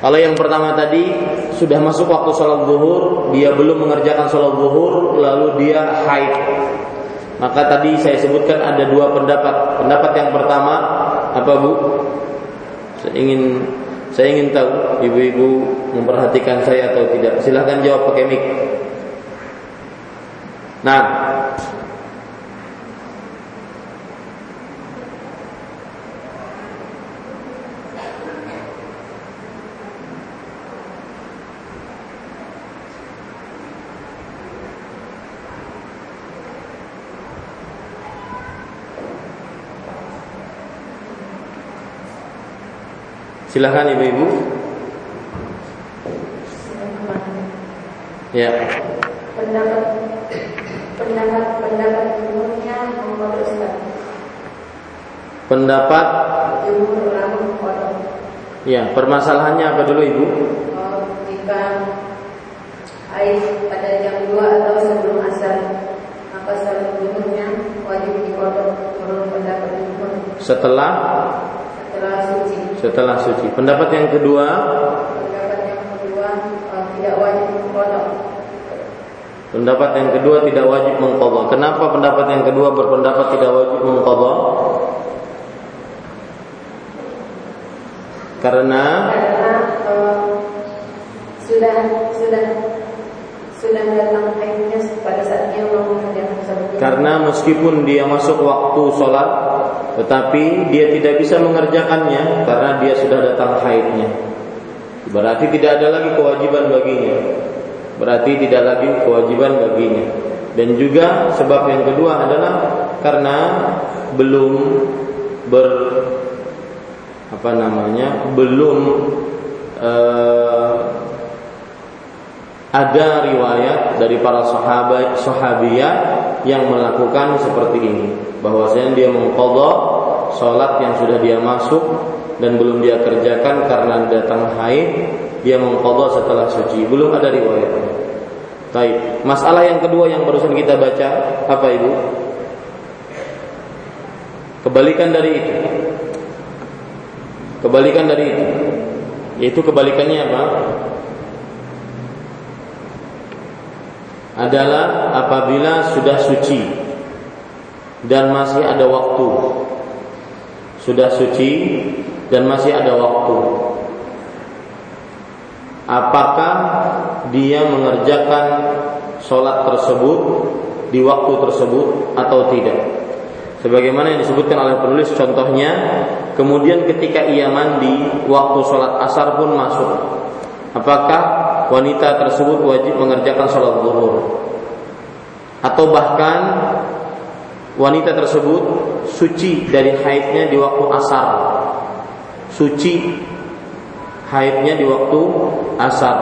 Kalau yang pertama tadi sudah masuk waktu sholat zuhur, dia belum mengerjakan sholat zuhur, lalu dia haid. Maka tadi saya sebutkan ada dua pendapat. Pendapat yang pertama apa bu? Ingin saya ingin tahu ibu-ibu memperhatikan saya atau tidak. Silahkan jawab pakai mic. Nah, Silahkan ibu-ibu. Ya. Pendapat pendapat pendapat umumnya menurut Ustaz. Pendapat. Ya, permasalahannya apa dulu ibu? Oh, jika air pada jam 2 atau sebelum asar maka salat jumhurnya wajib dikodok menurut pendapat jumhur. Setelah setelah suci. Setelah suci. Pendapat yang kedua. Pendapat yang kedua uh, tidak wajib mengkodok. Pendapat yang kedua tidak wajib mengkodok. Kenapa pendapat yang kedua berpendapat tidak wajib mengkodok? Karena Karena uh, sudah sudah sudah datang haidnya pada saat dia mau. Karena meskipun dia masuk waktu sholat, tetapi dia tidak bisa mengerjakannya karena dia sudah datang haidnya. Berarti tidak ada lagi kewajiban baginya. Berarti tidak lagi kewajiban baginya. Dan juga sebab yang kedua adalah karena belum ber apa namanya belum uh, ada riwayat dari para sahabat sahabiyah yang melakukan seperti ini bahwasanya dia mengqadha salat yang sudah dia masuk dan belum dia kerjakan karena datang haid dia mengqadha setelah suci belum ada riwayatnya Baik, masalah yang kedua yang barusan kita baca apa Ibu? Kebalikan dari itu. Kebalikan dari itu. Yaitu kebalikannya apa? Adalah apabila sudah suci dan masih ada waktu. Sudah suci dan masih ada waktu. Apakah dia mengerjakan sholat tersebut di waktu tersebut atau tidak? Sebagaimana yang disebutkan oleh penulis contohnya, kemudian ketika ia mandi, waktu sholat asar pun masuk. Apakah wanita tersebut wajib mengerjakan sholat zuhur? Atau bahkan wanita tersebut suci dari haidnya di waktu asar? Suci haidnya di waktu asar.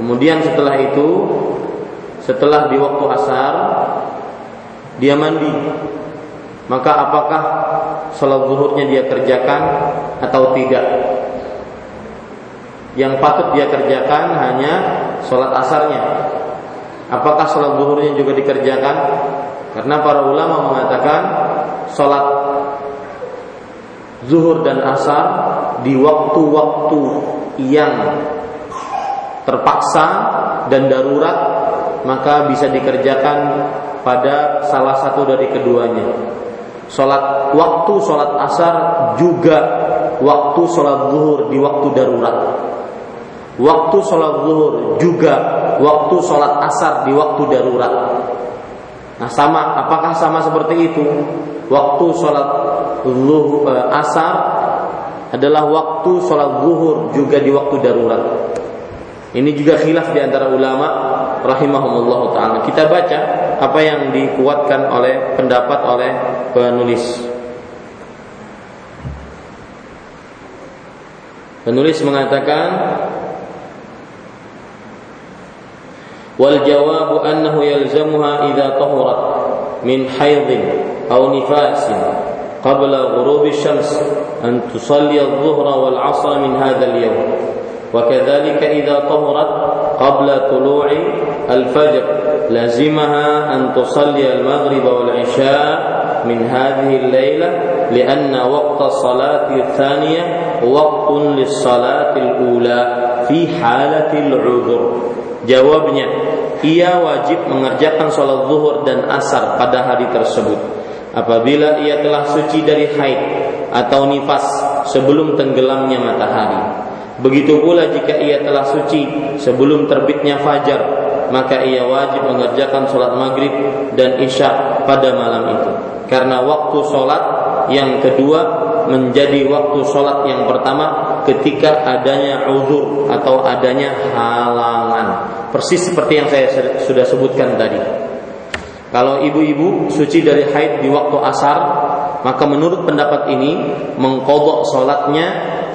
Kemudian setelah itu setelah di waktu asar dia mandi. Maka apakah sholat zuhurnya dia kerjakan atau tidak yang patut dia kerjakan hanya sholat asarnya. Apakah sholat zuhurnya juga dikerjakan? Karena para ulama mengatakan sholat zuhur dan asar di waktu-waktu yang terpaksa dan darurat maka bisa dikerjakan pada salah satu dari keduanya. Salat waktu salat asar juga waktu salat zuhur di waktu darurat. Waktu salat zuhur juga waktu salat asar di waktu darurat. Nah, sama apakah sama seperti itu? Waktu zuhur eh, asar adalah waktu salat zuhur juga di waktu darurat. Ini juga khilaf di antara ulama rahimahumullah taala. Kita baca apa yang dikuatkan oleh pendapat oleh penulis. Penulis mengatakan والجواب أنه يلزمها إذا طهرت من حيض أو نفاس قبل غروب الشمس أن تصلي الظهر والعصر من هذا اليوم. وكذلك إذا طهرت قبل طلوع الفجر لازمها أن تصلي المغرب والعشاء من هذه الليلة لأن وقت الصلاة الثانية وقت للصلاة الأولى في حالة العذر. Jawabnya, ia wajib mengerjakan sholat zuhur dan asar pada hari tersebut. Apabila ia telah suci dari haid atau nifas sebelum tenggelamnya matahari. Begitu pula jika ia telah suci sebelum terbitnya fajar, maka ia wajib mengerjakan sholat maghrib dan isya pada malam itu. Karena waktu sholat yang kedua menjadi waktu sholat yang pertama ketika adanya uzur atau adanya halangan. Persis seperti yang saya sudah sebutkan tadi. Kalau ibu-ibu suci dari haid di waktu asar, maka menurut pendapat ini mengkodok sholatnya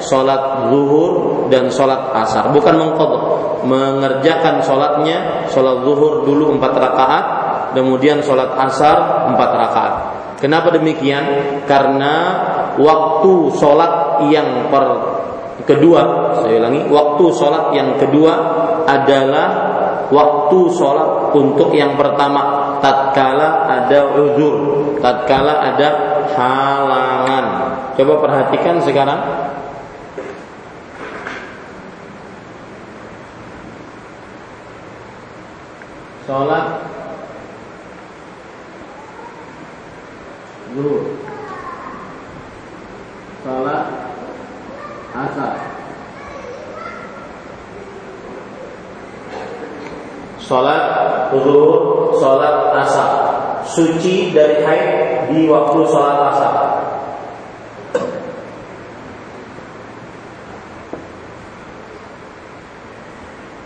sholat zuhur dan sholat asar. Bukan mengkodok, mengerjakan sholatnya sholat zuhur dulu empat rakaat, kemudian sholat asar empat rakaat. Kenapa demikian? Karena waktu sholat yang per kedua, saya ulangi, waktu sholat yang kedua adalah waktu sholat untuk yang pertama. Tatkala ada uzur, tatkala ada halangan. Coba perhatikan sekarang. Sholat zuhur. Sholat asar sholat zuhur sholat asar. Suci dari haid di waktu sholat asar.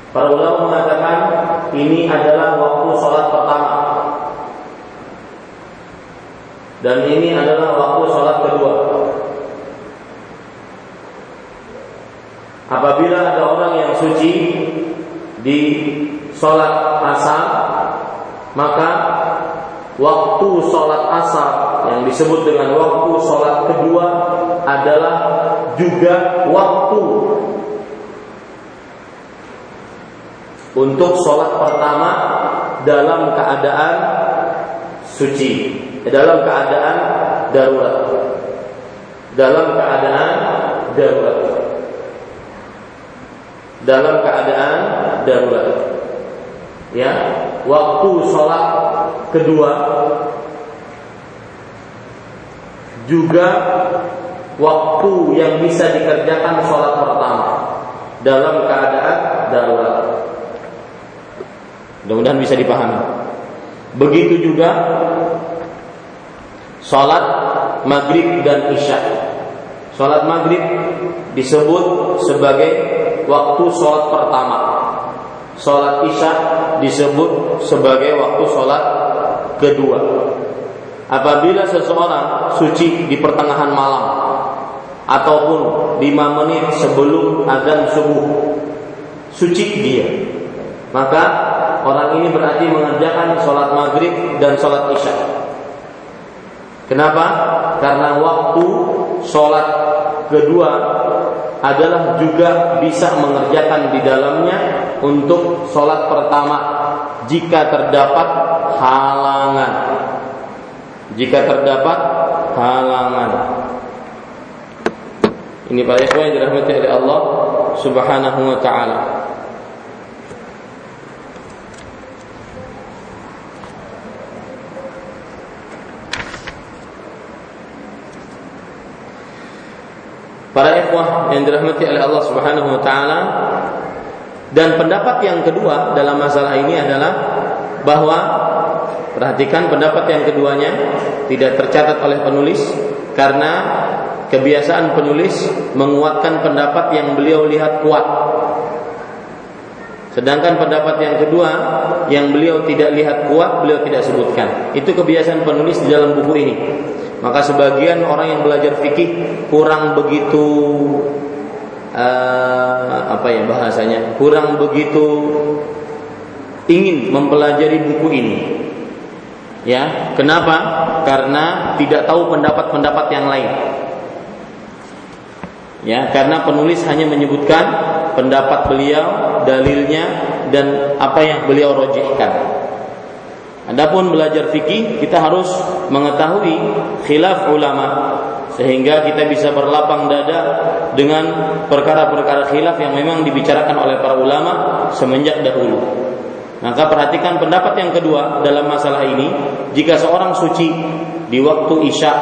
Para ulama mengatakan ini adalah waktu sholat pertama. Dan ini adalah waktu sholat kedua. Apabila ada orang yang suci di sholat asar, maka waktu sholat asar yang disebut dengan waktu sholat kedua adalah juga waktu. Untuk sholat pertama dalam keadaan suci, dalam keadaan darurat, dalam keadaan darurat, dalam keadaan darurat. Ya, waktu sholat kedua juga waktu yang bisa dikerjakan sholat pertama dalam keadaan darurat. Mudah-mudahan bisa dipahami. Begitu juga Salat maghrib dan isya. Salat maghrib disebut sebagai waktu salat pertama. Salat isya disebut sebagai waktu salat kedua. Apabila seseorang suci di pertengahan malam ataupun lima menit sebelum azan subuh, suci dia, maka orang ini berarti mengerjakan sholat maghrib dan sholat isya. Kenapa? Karena waktu sholat kedua adalah juga bisa mengerjakan di dalamnya untuk sholat pertama jika terdapat halangan. Jika terdapat halangan. Ini para ikhwan yang dirahmati oleh Allah Subhanahu wa taala. ikhwah yang dirahmati oleh Allah Subhanahu wa taala dan pendapat yang kedua dalam masalah ini adalah bahwa perhatikan pendapat yang keduanya tidak tercatat oleh penulis karena kebiasaan penulis menguatkan pendapat yang beliau lihat kuat. Sedangkan pendapat yang kedua yang beliau tidak lihat kuat, beliau tidak sebutkan. Itu kebiasaan penulis di dalam buku ini. Maka sebagian orang yang belajar fikih kurang begitu uh, apa ya bahasanya, kurang begitu ingin mempelajari buku ini. Ya, kenapa? Karena tidak tahu pendapat-pendapat yang lain. Ya, karena penulis hanya menyebutkan pendapat beliau, dalilnya dan apa yang beliau rojihkan. Adapun belajar fikih kita harus mengetahui khilaf ulama sehingga kita bisa berlapang dada dengan perkara-perkara khilaf yang memang dibicarakan oleh para ulama semenjak dahulu. Maka perhatikan pendapat yang kedua dalam masalah ini, jika seorang suci di waktu Isya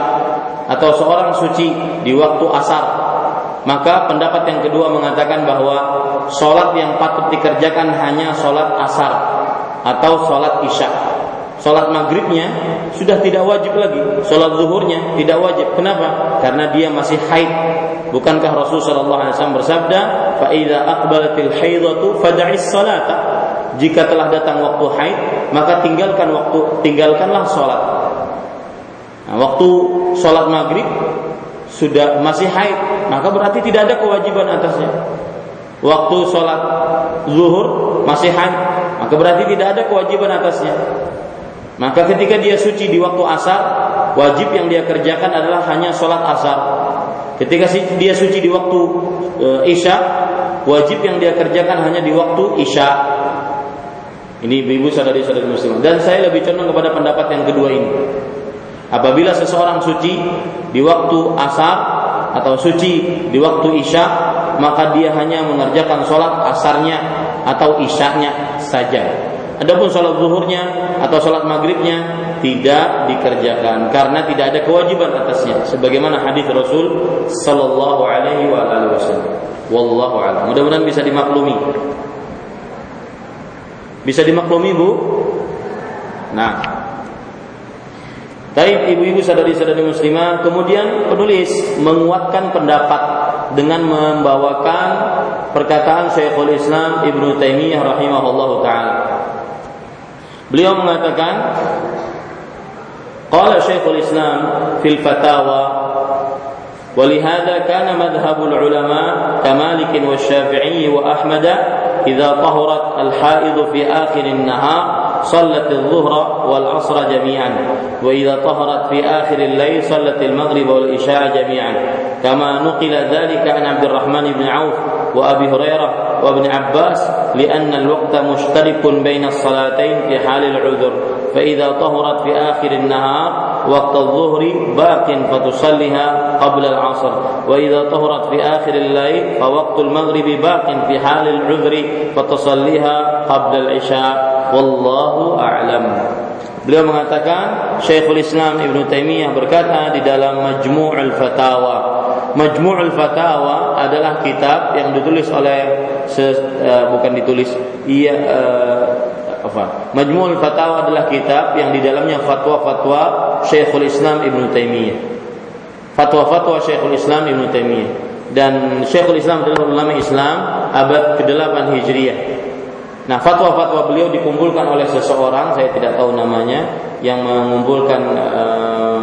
atau seorang suci di waktu Asar, maka pendapat yang kedua mengatakan bahwa sholat yang patut dikerjakan hanya sholat Asar atau sholat Isya Sholat maghribnya sudah tidak wajib lagi. Sholat zuhurnya tidak wajib. Kenapa? Karena dia masih haid. Bukankah Rasul Shallallahu Alaihi Wasallam bersabda, "Faida akbalatil haidatu fada'is salata." Jika telah datang waktu haid, maka tinggalkan waktu, tinggalkanlah sholat. Nah, waktu sholat maghrib sudah masih haid, maka berarti tidak ada kewajiban atasnya. Waktu sholat zuhur masih haid, maka berarti tidak ada kewajiban atasnya. Maka ketika dia suci di waktu asar, wajib yang dia kerjakan adalah hanya sholat asar. Ketika dia suci di waktu e, isya, wajib yang dia kerjakan hanya di waktu isya. Ini ibu saudari saudari muslim. Dan saya lebih condong kepada pendapat yang kedua ini. Apabila seseorang suci di waktu asar atau suci di waktu isya, maka dia hanya mengerjakan sholat asarnya atau isyanya saja. Adapun sholat zuhurnya atau sholat maghribnya tidak dikerjakan karena tidak ada kewajiban atasnya. Sebagaimana hadis Rasul Sallallahu Alaihi Wasallam. Wallahu a'lam. Mudah-mudahan bisa dimaklumi. Bisa dimaklumi bu? Nah, Taib ibu-ibu sadari-sadari muslimah Kemudian penulis menguatkan pendapat Dengan membawakan perkataan Syekhul Islam Ibnu Taimiyah rahimahullah ta'ala Beliau mengatakan Qala Syekhul Islam fil fatawa ولهذا كان مذهب العلماء كمالك والشافعي وأحمد إذا طهرت الحائض في آخر النهار صلت الظهر والعصر جميعا وإذا طهرت في آخر الليل صلت المغرب والإشاء جميعا كما نقل ذلك عن عبد الرحمن بن عوف وأبي هريرة وابن عباس لأن الوقت مشترك بين الصلاتين في حال العذر فإذا طهرت في آخر النهار وقت الظهر باق فتصليها قبل العصر وإذا طهرت في آخر الليل فوقت المغرب باق في حال العذر فتصليها قبل العشاء والله أعلم Beliau mengatakan Syekhul Islam Ibn Taimiyah berkata di dalam Majmu'ul Fatawa Majmu'ul Fatawa adalah kitab yang ditulis oleh se, uh, bukan ditulis iya uh, apa? Majmu'ul Fatawa adalah kitab yang di dalamnya fatwa-fatwa Syekhul Islam Ibn Taimiyah. Fatwa-fatwa Syekhul Islam Ibn Taimiyah. Dan Syekhul Islam adalah ulama Islam abad ke-8 Hijriah. Nah, fatwa-fatwa beliau dikumpulkan oleh seseorang, saya tidak tahu namanya, yang mengumpulkan uh,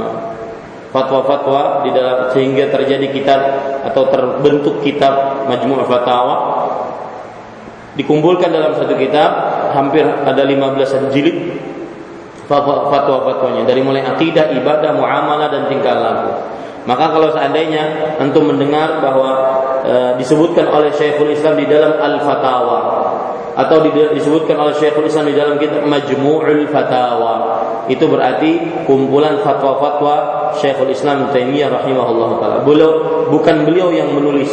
fatwa-fatwa di dalam sehingga terjadi kitab atau terbentuk kitab Majmu' Fatawa dikumpulkan dalam satu kitab hampir ada 15 jilid fatwa-fatwanya dari mulai akidah, ibadah, muamalah dan tingkah laku. Maka kalau seandainya antum mendengar bahwa e, disebutkan oleh Syekhul Islam di dalam Al-Fatawa atau disebutkan oleh Syekhul Islam di dalam kitab Majmu'ul Fatawa, itu berarti kumpulan fatwa-fatwa Syekhul Islam Taimiyah rahimahullah taala. Beliau bukan beliau yang menulis,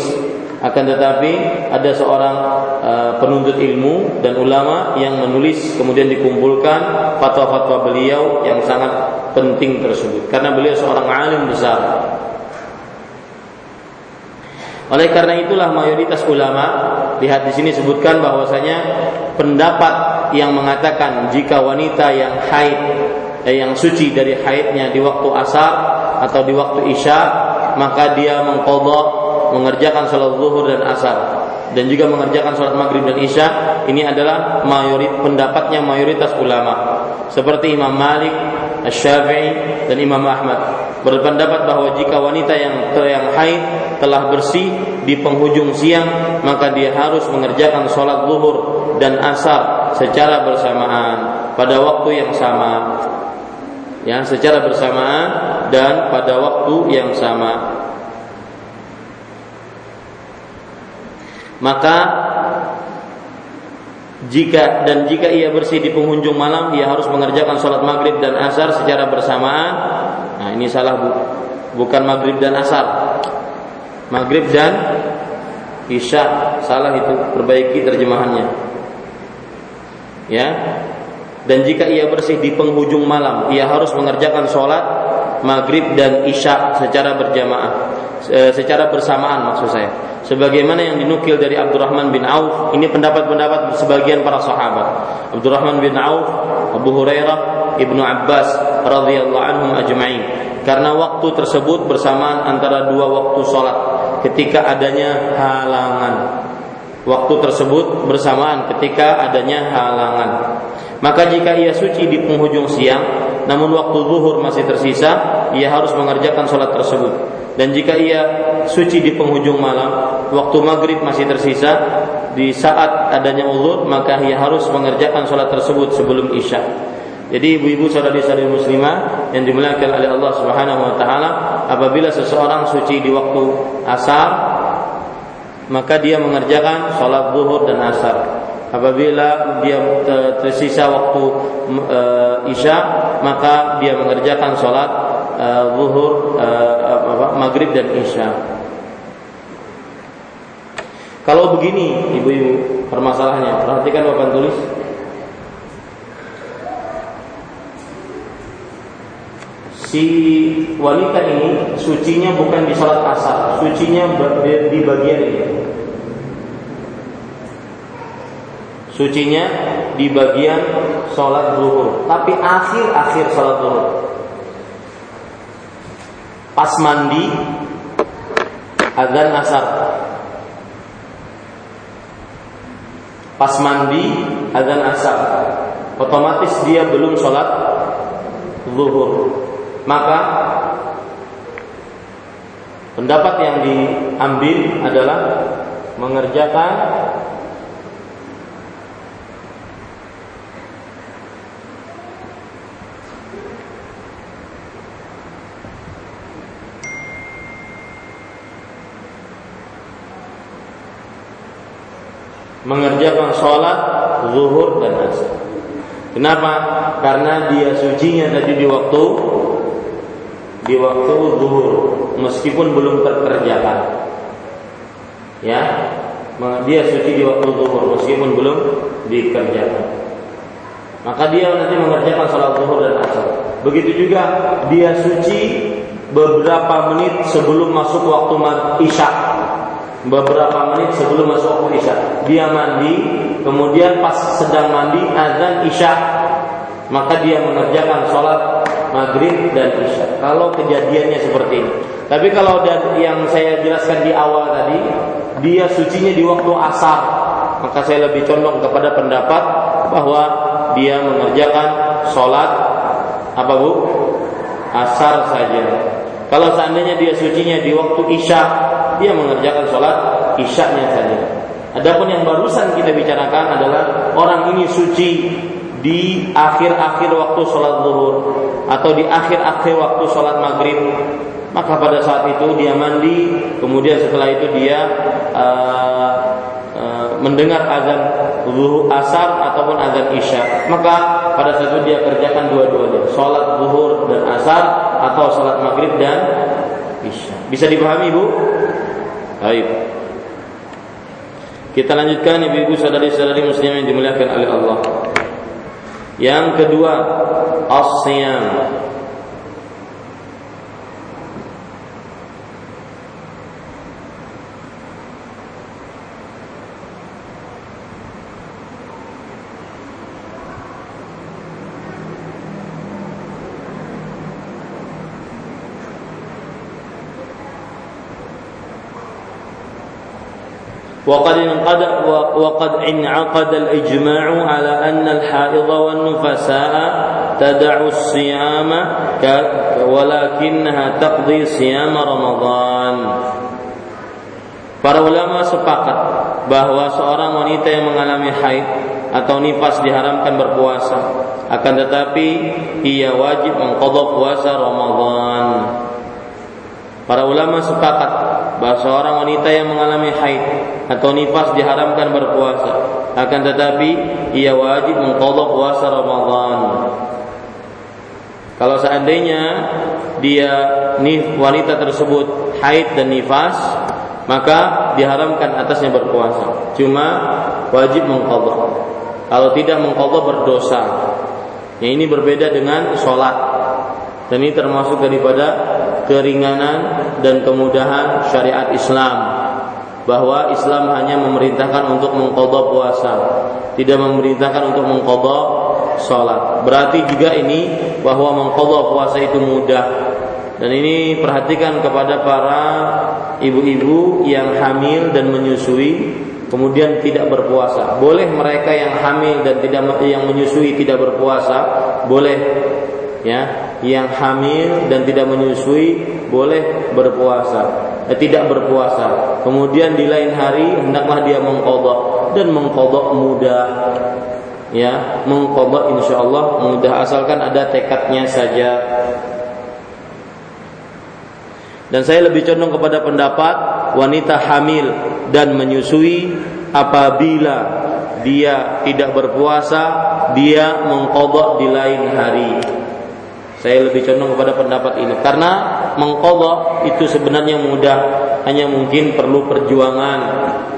akan tetapi ada seorang uh, penuntut ilmu dan ulama yang menulis kemudian dikumpulkan fatwa-fatwa beliau yang sangat penting tersebut karena beliau seorang alim besar. Oleh karena itulah mayoritas ulama lihat di sini sebutkan bahwasanya pendapat yang mengatakan jika wanita yang haid yang suci dari haidnya di waktu asar atau di waktu isya maka dia mengkodok mengerjakan sholat zuhur dan asar. Dan juga mengerjakan sholat maghrib dan isya ini adalah mayorit pendapatnya mayoritas ulama. Seperti Imam Malik, Syafi'i dan Imam Ahmad. Berpendapat bahwa jika wanita yang yang haid telah bersih di penghujung siang maka dia harus mengerjakan sholat zuhur dan asar secara bersamaan pada waktu yang sama ya secara bersamaan dan pada waktu yang sama. Maka jika dan jika ia bersih di penghujung malam ia harus mengerjakan sholat maghrib dan asar secara bersamaan. Nah ini salah bu bukan maghrib dan asar. Maghrib dan isya salah itu perbaiki terjemahannya. Ya dan jika ia bersih di penghujung malam ia harus mengerjakan sholat maghrib dan isya secara berjamaah. Secara bersamaan maksud saya. Sebagaimana yang dinukil dari Abdurrahman bin Auf ini pendapat-pendapat sebagian para sahabat. Abdurrahman bin Auf Abu Hurairah Ibnu Abbas radhiyallahu anhum ajma'in. Karena waktu tersebut bersamaan antara dua waktu sholat ketika adanya halangan. Waktu tersebut bersamaan ketika adanya halangan maka jika ia suci di penghujung siang namun waktu zuhur masih tersisa ia harus mengerjakan sholat tersebut dan jika ia suci di penghujung malam, waktu maghrib masih tersisa, di saat adanya uzur, maka ia harus mengerjakan sholat tersebut sebelum isya. Jadi ibu-ibu saudari-saudari muslimah yang dimuliakan oleh Allah Subhanahu wa taala, apabila seseorang suci di waktu asar, maka dia mengerjakan sholat zuhur dan asar. Apabila dia tersisa waktu uh, isya, maka dia mengerjakan sholat uh, zuhur, uh, maghrib dan isya. Kalau begini, ibu-ibu, permasalahannya, perhatikan bapak tulis. Si wanita ini sucinya bukan di sholat asar, sucinya di bagian ini. Sucinya di bagian sholat zuhur, tapi akhir-akhir sholat zuhur. Pas mandi azan asar. Pas mandi azan asar. Otomatis dia belum sholat zuhur. Maka pendapat yang diambil adalah mengerjakan mengerjakan sholat zuhur dan asar. Kenapa? Karena dia sucinya tadi di waktu di waktu zuhur meskipun belum terkerjakan. Ya, dia suci di waktu zuhur meskipun belum dikerjakan. Maka dia nanti mengerjakan sholat zuhur dan asar. Begitu juga dia suci beberapa menit sebelum masuk waktu isya beberapa menit sebelum masuk waktu isya. Dia mandi, kemudian pas sedang mandi azan isya, maka dia mengerjakan sholat maghrib dan isya. Kalau kejadiannya seperti ini. Tapi kalau yang saya jelaskan di awal tadi, dia sucinya di waktu asar, maka saya lebih condong kepada pendapat bahwa dia mengerjakan sholat apa bu? Asar saja. Kalau seandainya dia sucinya di waktu isya, dia mengerjakan sholat isyaknya saja. Adapun yang barusan kita bicarakan adalah orang ini suci di akhir-akhir waktu sholat zuhur atau di akhir-akhir waktu sholat maghrib. Maka pada saat itu dia mandi kemudian setelah itu dia uh, uh, mendengar azan zuhur asar ataupun azan isya. Maka pada saat itu dia kerjakan dua-duanya sholat zuhur dan asar atau sholat maghrib dan isya. Bisa dipahami bu Baik. Kita lanjutkan ibu-ibu saudari-saudari muslim yang dimuliakan oleh Allah. Yang kedua, as-siyam. وقد انقد وقد انعقد الإجماع على أن الحائض والنفساء تدع الصيام ولكنها تقضي صيام رمضان Para ulama sepakat bahwa seorang wanita yang mengalami haid atau nifas diharamkan berpuasa, akan tetapi ia wajib mengqadha puasa Ramadan. Para ulama sepakat bahwa seorang wanita yang mengalami haid atau nifas diharamkan berpuasa, akan tetapi ia wajib mengqadha puasa Ramadan. Kalau seandainya dia wanita tersebut haid dan nifas, maka diharamkan atasnya berpuasa. Cuma wajib mengqadha. Kalau tidak mengqadha berdosa. Ya, ini berbeda dengan sholat. Dan ini termasuk daripada keringanan dan kemudahan syariat Islam bahwa Islam hanya memerintahkan untuk mengqadha puasa, tidak memerintahkan untuk mengqadha sholat. Berarti juga ini bahwa mengqadha puasa itu mudah dan ini perhatikan kepada para ibu-ibu yang hamil dan menyusui kemudian tidak berpuasa. Boleh mereka yang hamil dan tidak yang menyusui tidak berpuasa, boleh ya. Yang hamil dan tidak menyusui boleh berpuasa. Eh, tidak berpuasa. Kemudian di lain hari hendaklah dia mengkodok dan mengkodok mudah ya mengkodok insya Allah mudah asalkan ada tekadnya saja dan saya lebih condong kepada pendapat wanita hamil dan menyusui apabila dia tidak berpuasa, dia mengkodok di lain hari. Saya lebih condong kepada pendapat ini. Karena mengkodok itu sebenarnya mudah, hanya mungkin perlu perjuangan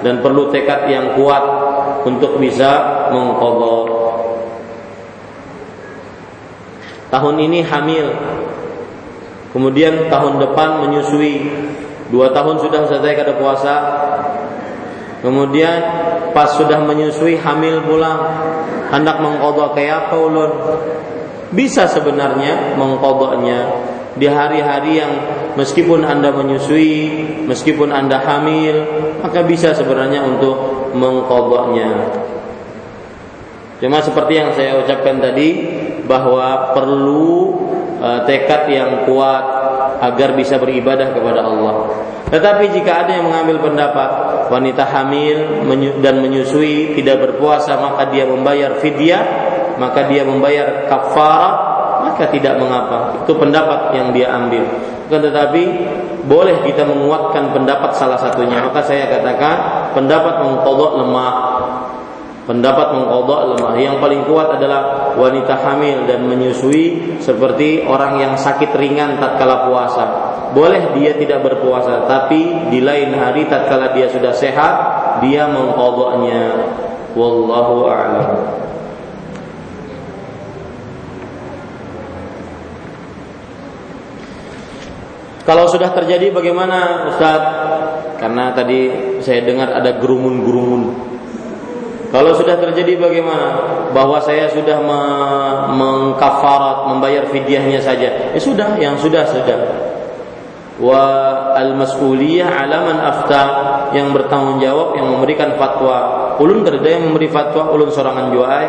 dan perlu tekad yang kuat untuk bisa mengkodok. Tahun ini hamil. Kemudian tahun depan menyusui. Dua tahun sudah selesai kada puasa. Kemudian pas sudah menyusui hamil pulang Hendak mengkodok kayak apa Bisa sebenarnya mengkodoknya Di hari-hari yang meskipun anda menyusui Meskipun anda hamil Maka bisa sebenarnya untuk mengkodoknya Cuma seperti yang saya ucapkan tadi Bahwa perlu Eh, tekad yang kuat agar bisa beribadah kepada Allah. Tetapi jika ada yang mengambil pendapat wanita hamil dan menyusui tidak berpuasa maka dia membayar fidyah, maka dia membayar kafarah, maka tidak mengapa. Itu pendapat yang dia ambil. Bukan tetapi boleh kita menguatkan pendapat salah satunya. Maka saya katakan pendapat mengkodok lemah Pendapat mengkodok lemah Yang paling kuat adalah wanita hamil dan menyusui Seperti orang yang sakit ringan tatkala puasa Boleh dia tidak berpuasa Tapi di lain hari tatkala dia sudah sehat Dia mengkodoknya Wallahu a'lam Kalau sudah terjadi bagaimana Ustaz? Karena tadi saya dengar ada gerumun-gerumun kalau sudah terjadi bagaimana? Bahwa saya sudah mengkafarat, membayar fidyahnya saja. Ya sudah, yang sudah sudah. Wa al-mas'uliyah ala man afta yang bertanggung jawab yang memberikan fatwa. Ulun kerja yang memberi fatwa, ulun sorangan juai.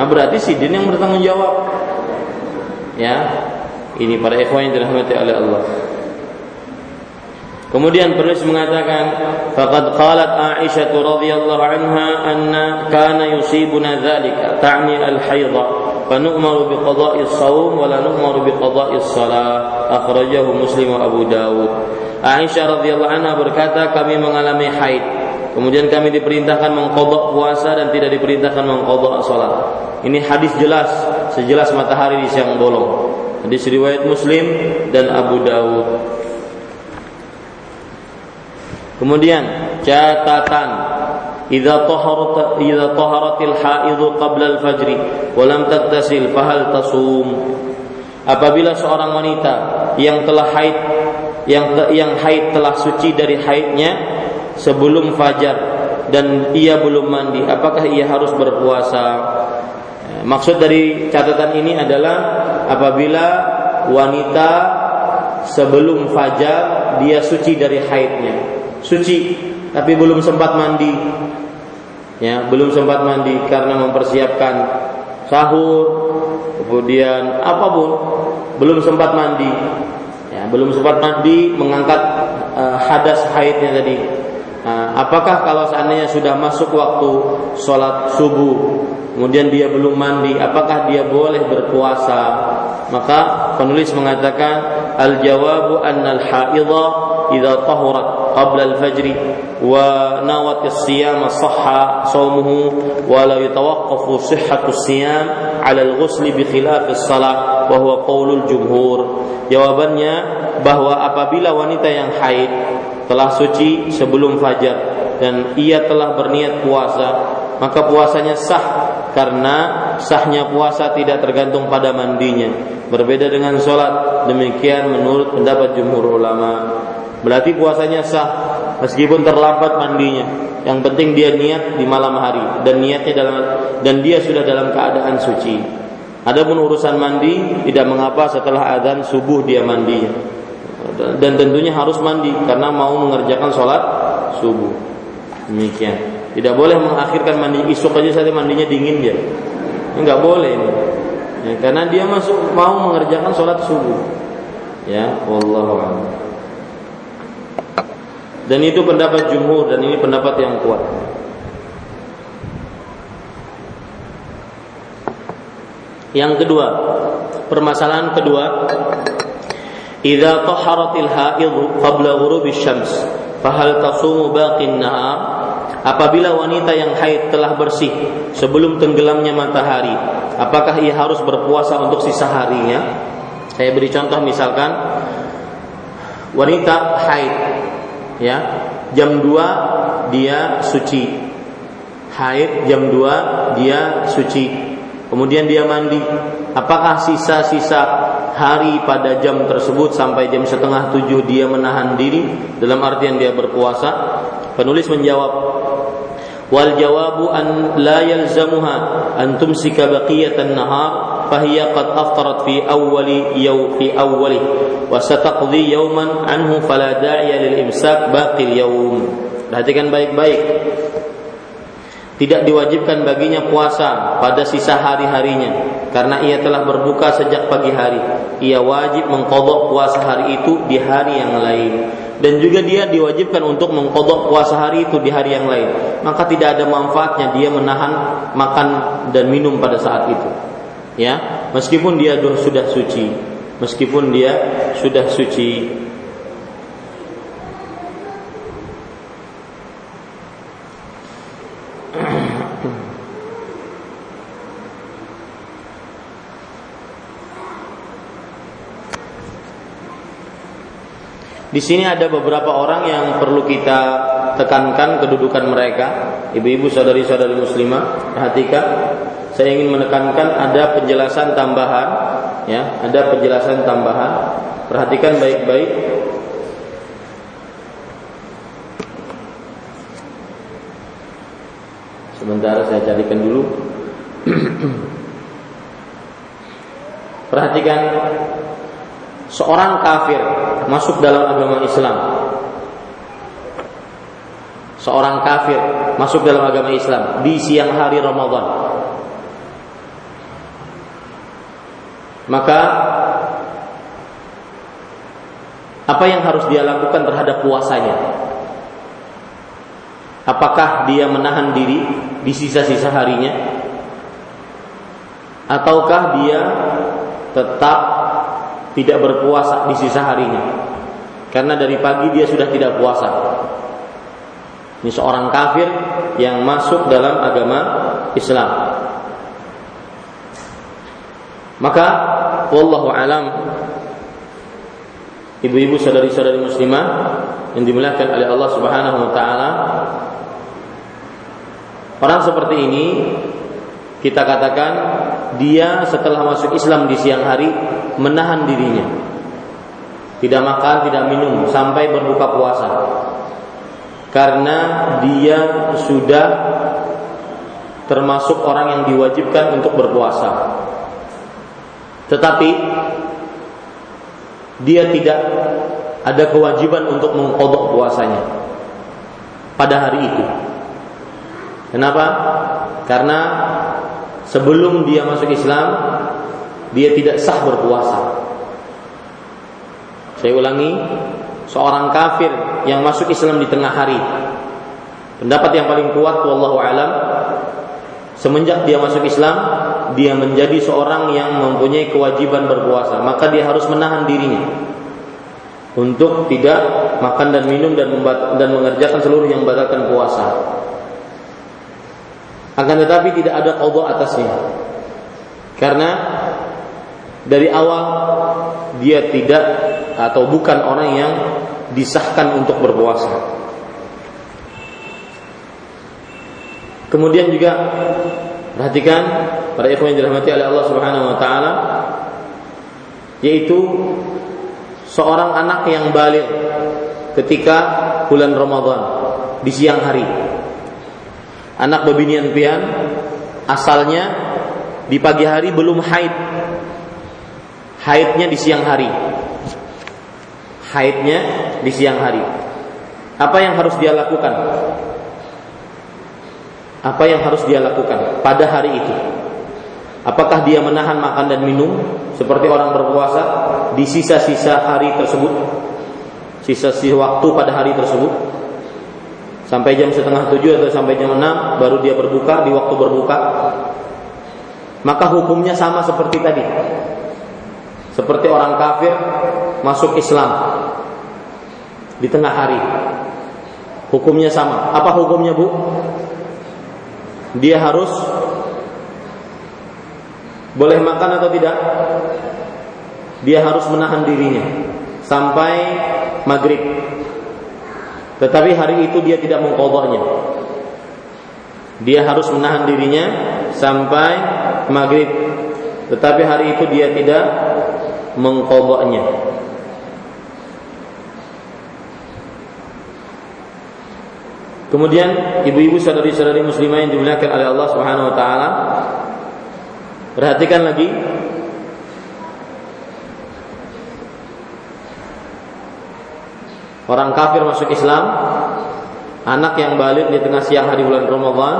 Nah, berarti sidin yang bertanggung jawab. Ya. Ini para ikhwan yang dirahmati oleh Allah. Kemudian penulis mengatakan, "Faqad qalat Aisyah radhiyallahu anha anna kana yusibuna dzalika ta'ni al-haidha fa nu'maru bi qada'i shaum wa la nu'maru bi qada'i shalah." Akhrajahu Muslim wa Abu Dawud. Aisyah radhiyallahu anha berkata, "Kami mengalami haid. Kemudian kami diperintahkan mengqadha puasa dan tidak diperintahkan mengqadha salat." Ini hadis jelas, sejelas matahari di siang bolong. Hadis riwayat Muslim dan Abu Dawud. Kemudian catatan. Idza taharat idza taharatil haidhu qabla al-fajr wa lam tattasil fahal tasum? Apabila seorang wanita yang telah haid yang yang haid telah suci dari haidnya sebelum fajar dan ia belum mandi apakah ia harus berpuasa? Maksud dari catatan ini adalah apabila wanita sebelum fajar dia suci dari haidnya suci tapi belum sempat mandi. Ya, belum sempat mandi karena mempersiapkan sahur, kemudian apa pun, belum sempat mandi. Ya, belum sempat mandi mengangkat uh, hadas haidnya tadi. Uh, apakah kalau seandainya sudah masuk waktu sholat subuh, kemudian dia belum mandi, apakah dia boleh berpuasa? Maka penulis mengatakan al jawabu annal haidha idza tahurat qabla al fajr wa nawat as-siyam sahha sawmuhu wa la yatawaqqafu sihhatu as-siyam 'ala al-ghusl bi khilaf as-salah wa huwa qaulul jumhur jawabannya bahwa apabila wanita yang haid telah suci sebelum fajar dan ia telah berniat puasa maka puasanya sah karena sahnya puasa tidak tergantung pada mandinya. Berbeda dengan sholat demikian menurut pendapat jumhur ulama. Berarti puasanya sah meskipun terlambat mandinya. Yang penting dia niat di malam hari dan niatnya dalam dan dia sudah dalam keadaan suci. Adapun urusan mandi tidak mengapa setelah adzan subuh dia mandinya dan tentunya harus mandi karena mau mengerjakan sholat subuh demikian tidak boleh mengakhirkan mandi isuk aja saja mandinya dingin dia. Enggak boleh ini. Ya, karena dia masuk mau mengerjakan sholat subuh. Ya, wallahu Dan itu pendapat jumhur dan ini pendapat yang kuat. Yang kedua, permasalahan kedua, idza taharatil haid qabla ghurubi syams, fahal tasumu baqin nahar? Apabila wanita yang haid telah bersih sebelum tenggelamnya matahari, apakah ia harus berpuasa untuk sisa harinya? Saya beri contoh misalkan wanita haid ya, jam 2 dia suci. Haid jam 2 dia suci. Kemudian dia mandi. Apakah sisa-sisa hari pada jam tersebut sampai jam setengah tujuh dia menahan diri dalam artian dia berpuasa? Penulis menjawab, wal jawabu an la yalzamuha an tumsika baqiyatan nahar fahiya qad aftarat fi awwali yaw fi awwali wa sataqdi yawman anhu fala da'iya lil imsak baqil yawm. Perhatikan baik-baik. Tidak diwajibkan baginya puasa pada sisa hari-harinya. Karena ia telah berbuka sejak pagi hari. Ia wajib mengkodok puasa hari itu di hari yang lain. Dan juga dia diwajibkan untuk mengkodok puasa hari itu di hari yang lain. Maka tidak ada manfaatnya dia menahan makan dan minum pada saat itu. Ya meskipun dia sudah suci. Meskipun dia sudah suci Di sini ada beberapa orang yang perlu kita tekankan kedudukan mereka. Ibu-ibu saudari-saudari muslimah, perhatikan. Saya ingin menekankan ada penjelasan tambahan, ya, ada penjelasan tambahan. Perhatikan baik-baik. Sebentar saya carikan dulu. Perhatikan seorang kafir masuk dalam agama Islam. Seorang kafir masuk dalam agama Islam di siang hari Ramadan. Maka apa yang harus dia lakukan terhadap puasanya? Apakah dia menahan diri di sisa-sisa harinya? Ataukah dia tetap tidak berpuasa di sisa harinya. Karena dari pagi dia sudah tidak puasa. Ini seorang kafir yang masuk dalam agama Islam. Maka wallahu alam ibu-ibu saudari-saudari muslimah yang dimuliakan oleh Allah Subhanahu wa taala orang seperti ini kita katakan dia setelah masuk Islam di siang hari menahan dirinya. Tidak makan, tidak minum sampai berbuka puasa. Karena dia sudah termasuk orang yang diwajibkan untuk berpuasa. Tetapi dia tidak ada kewajiban untuk mengkodok puasanya. pada hari itu. Kenapa? Karena sebelum dia masuk Islam, dia tidak sah berpuasa. Saya ulangi, seorang kafir yang masuk Islam di tengah hari. Pendapat yang paling kuat wallahu alam semenjak dia masuk Islam, dia menjadi seorang yang mempunyai kewajiban berpuasa, maka dia harus menahan dirinya untuk tidak makan dan minum dan dan mengerjakan seluruh yang membatalkan puasa. Akan tetapi tidak ada qadha atasnya. Karena dari awal dia tidak atau bukan orang yang disahkan untuk berpuasa. Kemudian juga perhatikan para ikhwan yang dirahmati oleh Allah Subhanahu wa taala yaitu seorang anak yang balik ketika bulan Ramadan di siang hari. Anak bebinian pian asalnya di pagi hari belum haid. Haidnya di siang hari. Haidnya di siang hari. Apa yang harus dia lakukan? Apa yang harus dia lakukan pada hari itu? Apakah dia menahan makan dan minum seperti orang berpuasa di sisa-sisa hari tersebut? Sisa-sisa waktu pada hari tersebut? Sampai jam setengah tujuh atau sampai jam enam baru dia berbuka di waktu berbuka? Maka hukumnya sama seperti tadi. Seperti orang kafir masuk Islam di tengah hari. Hukumnya sama. Apa hukumnya, Bu? Dia harus boleh makan atau tidak? Dia harus menahan dirinya sampai maghrib. Tetapi hari itu dia tidak mengkodoknya. Dia harus menahan dirinya sampai maghrib. Tetapi hari itu dia tidak mengkodoknya. Kemudian ibu-ibu saudari-saudari muslimah yang dimuliakan oleh Allah Subhanahu wa taala Perhatikan lagi Orang kafir masuk Islam Anak yang balik di tengah siang hari bulan Ramadan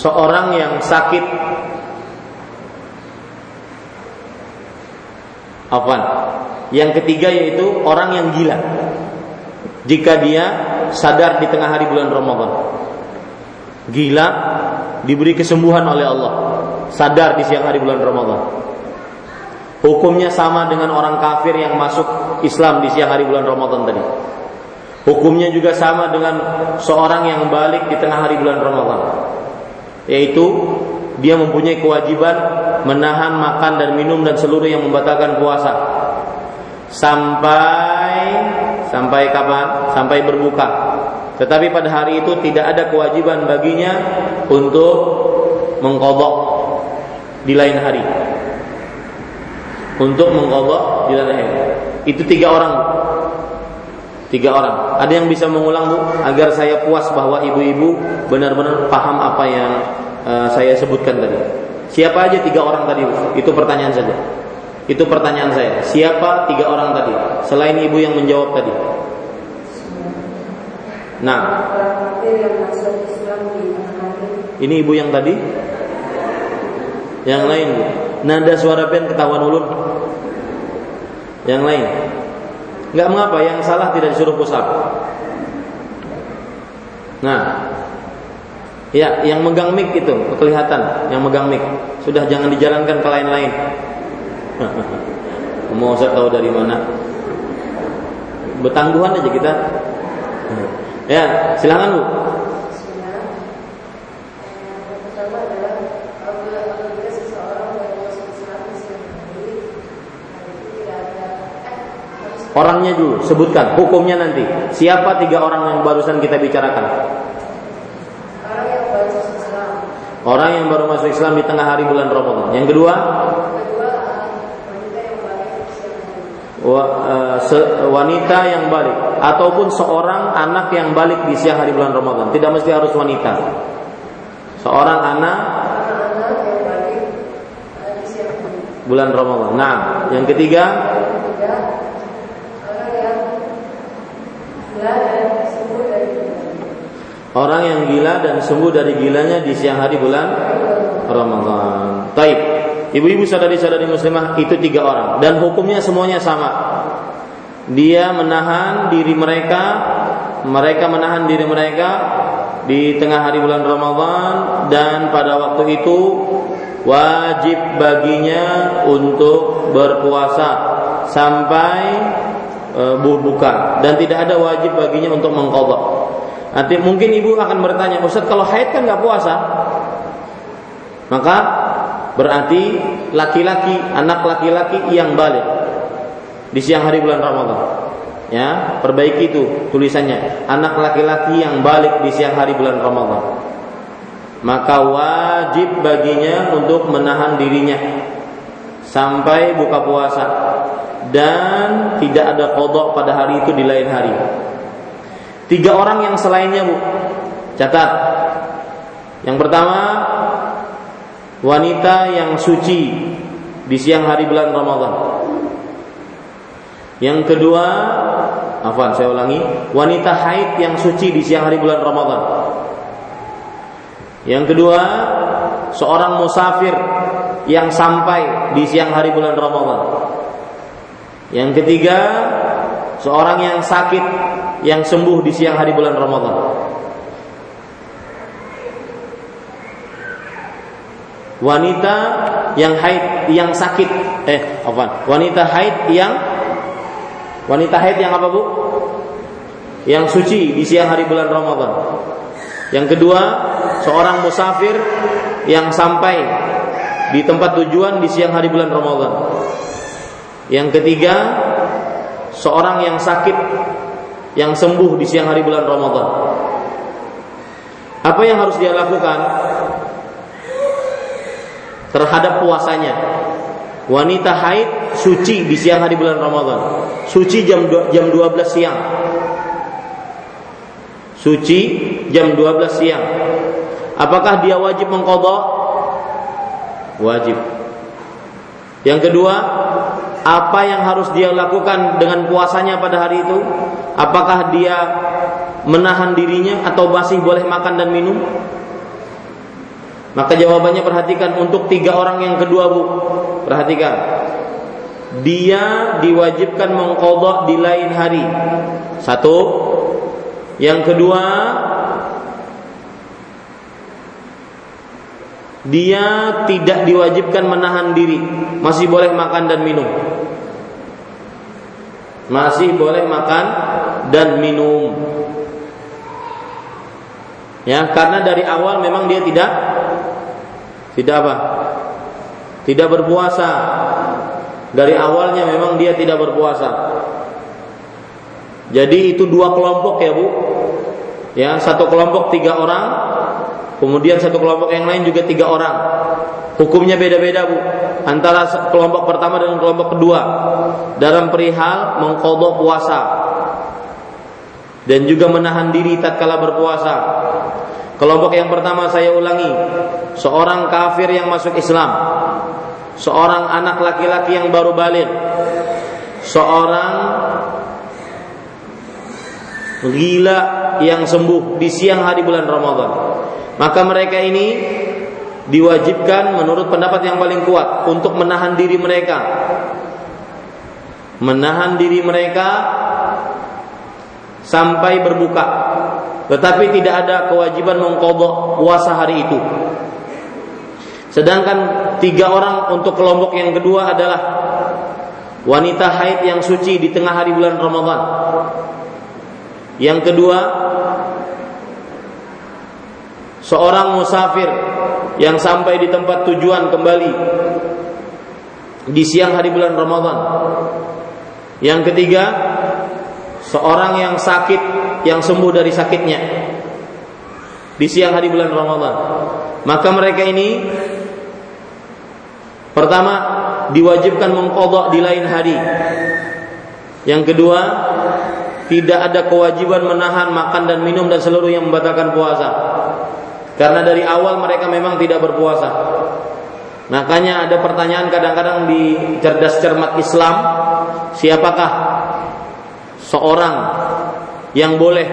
Seorang yang sakit Afwan Yang ketiga yaitu orang yang gila jika dia sadar di tengah hari bulan Ramadan. Gila diberi kesembuhan oleh Allah, sadar di siang hari bulan Ramadan. Hukumnya sama dengan orang kafir yang masuk Islam di siang hari bulan Ramadan tadi. Hukumnya juga sama dengan seorang yang balik di tengah hari bulan Ramadan. Yaitu dia mempunyai kewajiban menahan makan dan minum dan seluruh yang membatalkan puasa sampai sampai kapan? Sampai berbuka. Tetapi pada hari itu tidak ada kewajiban baginya untuk mengkodok di lain hari. Untuk mengkodok di lain hari. Itu tiga orang. Tiga orang. Ada yang bisa mengulang bu agar saya puas bahwa ibu-ibu benar-benar paham apa yang uh, saya sebutkan tadi. Siapa aja tiga orang tadi? Bu? Itu pertanyaan saja. Itu pertanyaan saya. Siapa tiga orang tadi? Selain ibu yang menjawab tadi. Nah. Ini ibu yang tadi? Yang lain, Bu. Nada suara pen ketahuan ulun. Yang lain. Enggak mengapa, yang salah tidak disuruh pusat. Nah, Ya, yang megang mic itu kelihatan, yang megang mic. Sudah jangan dijalankan ke lain-lain. Mau saya tahu dari mana? Betangguhan aja kita. Ya, silakan Bu. Orangnya dulu, sebutkan hukumnya nanti. Siapa tiga orang yang barusan kita bicarakan? Orang yang baru masuk Islam di tengah hari bulan Ramadan. Yang kedua, E, wanita yang balik ataupun seorang anak yang balik di siang hari bulan Ramadan. Tidak mesti harus wanita. Seorang anak bulan Ramadan. Nah, yang ketiga Orang yang gila dan sembuh dari gilanya di siang hari bulan Ramadan. Taib. Ibu-ibu sadari-sadari muslimah itu tiga orang dan hukumnya semuanya sama. Dia menahan diri mereka, mereka menahan diri mereka di tengah hari bulan Ramadan dan pada waktu itu wajib baginya untuk berpuasa sampai e, berbuka dan tidak ada wajib baginya untuk mengkodok. Nanti mungkin ibu akan bertanya, Ustaz kalau haid kan nggak puasa, maka berarti laki-laki, anak laki-laki yang balik di siang hari bulan Ramadan. Ya, perbaiki itu tulisannya. Anak laki-laki yang balik di siang hari bulan Ramadan. Maka wajib baginya untuk menahan dirinya sampai buka puasa dan tidak ada kodok pada hari itu di lain hari. Tiga orang yang selainnya bu, catat. Yang pertama wanita yang suci di siang hari bulan Ramadan. Yang kedua, apa saya ulangi, wanita haid yang suci di siang hari bulan Ramadan. Yang kedua, seorang musafir yang sampai di siang hari bulan Ramadan. Yang ketiga, seorang yang sakit yang sembuh di siang hari bulan Ramadan. Wanita yang haid yang sakit eh apa? Wanita haid yang wanita haid yang apa Bu? Yang suci di siang hari bulan Ramadan. Yang kedua, seorang musafir yang sampai di tempat tujuan di siang hari bulan Ramadan. Yang ketiga, seorang yang sakit yang sembuh di siang hari bulan Ramadan. Apa yang harus dia lakukan terhadap puasanya? Wanita haid suci di siang hari bulan Ramadan. Suci jam jam 12 siang. Suci jam 12 siang. Apakah dia wajib mengkodok? Wajib. Yang kedua, apa yang harus dia lakukan dengan puasanya pada hari itu? Apakah dia menahan dirinya atau masih boleh makan dan minum? Maka jawabannya perhatikan untuk tiga orang yang kedua bu, perhatikan. Dia diwajibkan mengkodok di lain hari. Satu. Yang kedua, dia tidak diwajibkan menahan diri, masih boleh makan dan minum. Masih boleh makan dan minum. Ya, karena dari awal memang dia tidak tidak apa? Tidak berpuasa. Dari awalnya memang dia tidak berpuasa. Jadi itu dua kelompok ya, Bu. Ya, satu kelompok tiga orang, Kemudian satu kelompok yang lain juga tiga orang. Hukumnya beda-beda bu. Antara kelompok pertama dengan kelompok kedua dalam perihal mengkodok puasa dan juga menahan diri tatkala berpuasa. Kelompok yang pertama saya ulangi, seorang kafir yang masuk Islam, seorang anak laki-laki yang baru balik, seorang gila yang sembuh di siang hari bulan Ramadan. Maka mereka ini diwajibkan menurut pendapat yang paling kuat untuk menahan diri mereka. Menahan diri mereka sampai berbuka. Tetapi tidak ada kewajiban mengkodok puasa hari itu. Sedangkan tiga orang untuk kelompok yang kedua adalah wanita haid yang suci di tengah hari bulan Ramadan. Yang kedua, seorang musafir yang sampai di tempat tujuan kembali di siang hari bulan Ramadan. Yang ketiga, seorang yang sakit yang sembuh dari sakitnya di siang hari bulan Ramadan. Maka mereka ini pertama diwajibkan mengkodok di lain hari. Yang kedua, tidak ada kewajiban menahan makan dan minum dan seluruh yang membatalkan puasa. Karena dari awal mereka memang tidak berpuasa. Makanya ada pertanyaan kadang-kadang di cerdas cermat Islam, siapakah seorang yang boleh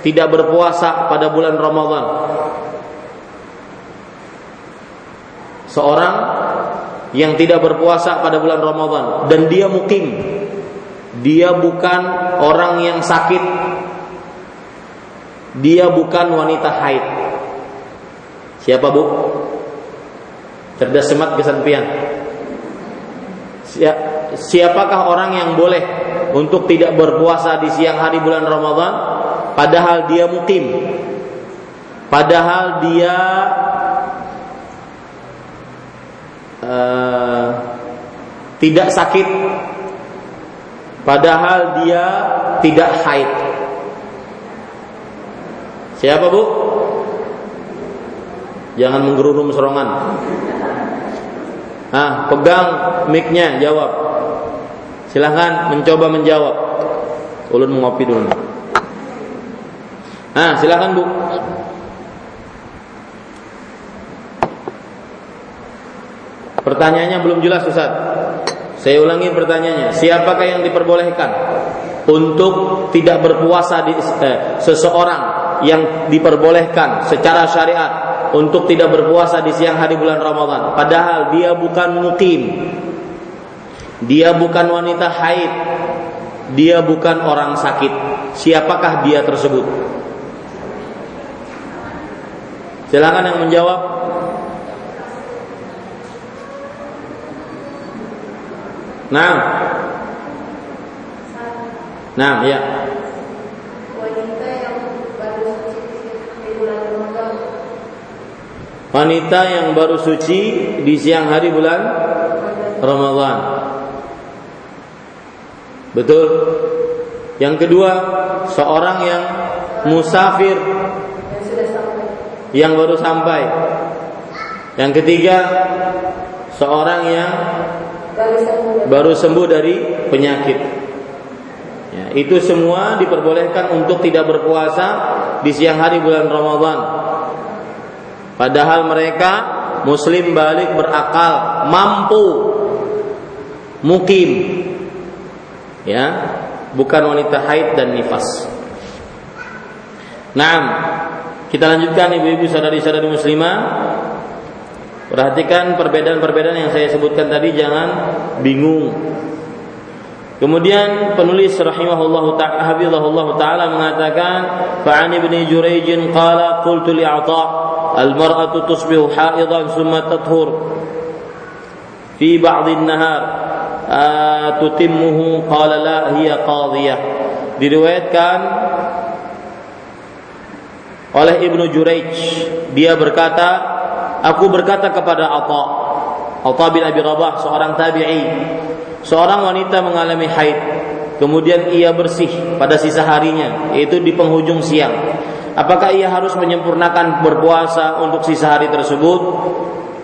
tidak berpuasa pada bulan Ramadan? Seorang yang tidak berpuasa pada bulan Ramadan dan dia mukim. Dia bukan orang yang sakit. Dia bukan wanita haid. Siapa Bu? Cerdas semat kesampian. Siapakah orang yang boleh untuk tidak berpuasa di siang hari bulan Ramadan padahal dia mukim? Padahal dia uh, tidak sakit padahal dia tidak haid. Siapa Bu? Jangan menggerurum serongan. Ah, pegang mic-nya, jawab. Silahkan mencoba menjawab. Ulun mengopi dulu. Ah, silahkan Bu. Pertanyaannya belum jelas Ustaz. Saya ulangi pertanyaannya. Siapakah yang diperbolehkan untuk tidak berpuasa di eh, seseorang yang diperbolehkan secara syariat untuk tidak berpuasa di siang hari bulan Ramadan. Padahal dia bukan mukim. Dia bukan wanita haid. Dia bukan orang sakit. Siapakah dia tersebut? Silakan yang menjawab. Nah. Nah, ya. Wanita yang baru suci di siang hari bulan Ramadhan. Betul. Yang kedua, seorang yang musafir yang baru sampai. Yang ketiga, seorang yang baru sembuh dari penyakit. Ya, itu semua diperbolehkan untuk tidak berpuasa di siang hari bulan Ramadhan Padahal mereka muslim balik berakal, mampu, mukim. Ya, bukan wanita haid dan nifas. Nah, kita lanjutkan ibu-ibu saudari-saudari muslimah. Perhatikan perbedaan-perbedaan yang saya sebutkan tadi jangan bingung. Kemudian penulis rahimahullah ta'ala mengatakan fa'an ibni Jurayj qala qultu li المرأة تصبح حائضا ثم تطهر في بعض النهار تتمه قال لا هي قاضية diriwayatkan oleh Ibnu Jurayj dia berkata aku berkata kepada Atha Atha bin Abi Rabah seorang tabi'i seorang wanita mengalami haid kemudian ia bersih pada sisa harinya yaitu di penghujung siang Apakah ia harus menyempurnakan berpuasa untuk sisa hari tersebut?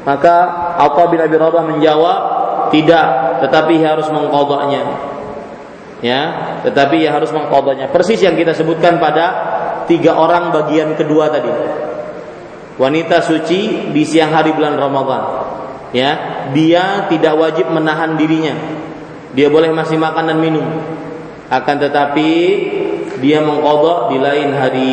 Maka Atha bin Abi Rabah menjawab, tidak, tetapi ia harus mengkodoknya. Ya, tetapi ia harus mengkodoknya. Persis yang kita sebutkan pada tiga orang bagian kedua tadi. Wanita suci di siang hari bulan Ramadan. Ya, dia tidak wajib menahan dirinya. Dia boleh masih makan dan minum. Akan tetapi dia mengkodok di lain hari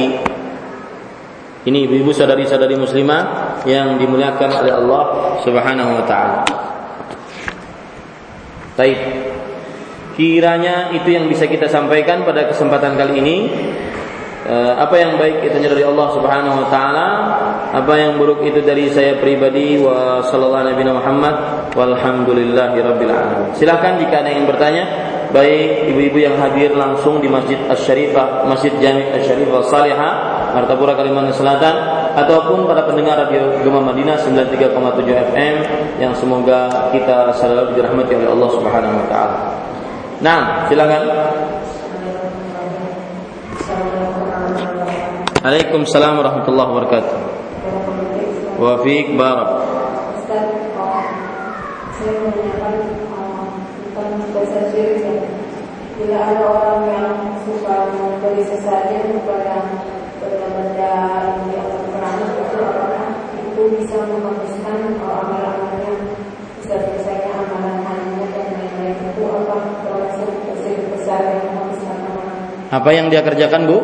ini ibu-ibu saudari-saudari muslimah yang dimuliakan oleh Allah Subhanahu wa taala. Baik. Kiranya itu yang bisa kita sampaikan pada kesempatan kali ini. Eh, apa yang baik itu dari Allah Subhanahu wa taala, apa yang buruk itu dari saya pribadi wa sallallahu nabi Muhammad walhamdulillahi rabbil alamin. Silakan jika ada yang bertanya, baik ibu-ibu yang hadir langsung di Masjid Asy-Syarifah, Masjid Jami' Asy-Syarifah Salihah Martapura Kalimantan Selatan ataupun para pendengar radio Gema Madinah 93,7 FM yang semoga kita selalu dirahmati oleh Allah Subhanahu wa taala. Nah, silakan. Waalaikumsalam warahmatullahi wabarakatuh. Wa fiik barak. Bila ada orang yang suka memberi sesajen kepada benda-benda yang keramik itu apakah itu bisa menghabiskan amalan-amalan yang besar-besarnya amalan hanya dan lain-lain itu apa proses dosa besar yang menghabiskan amalan? Apa yang dia kerjakan bu?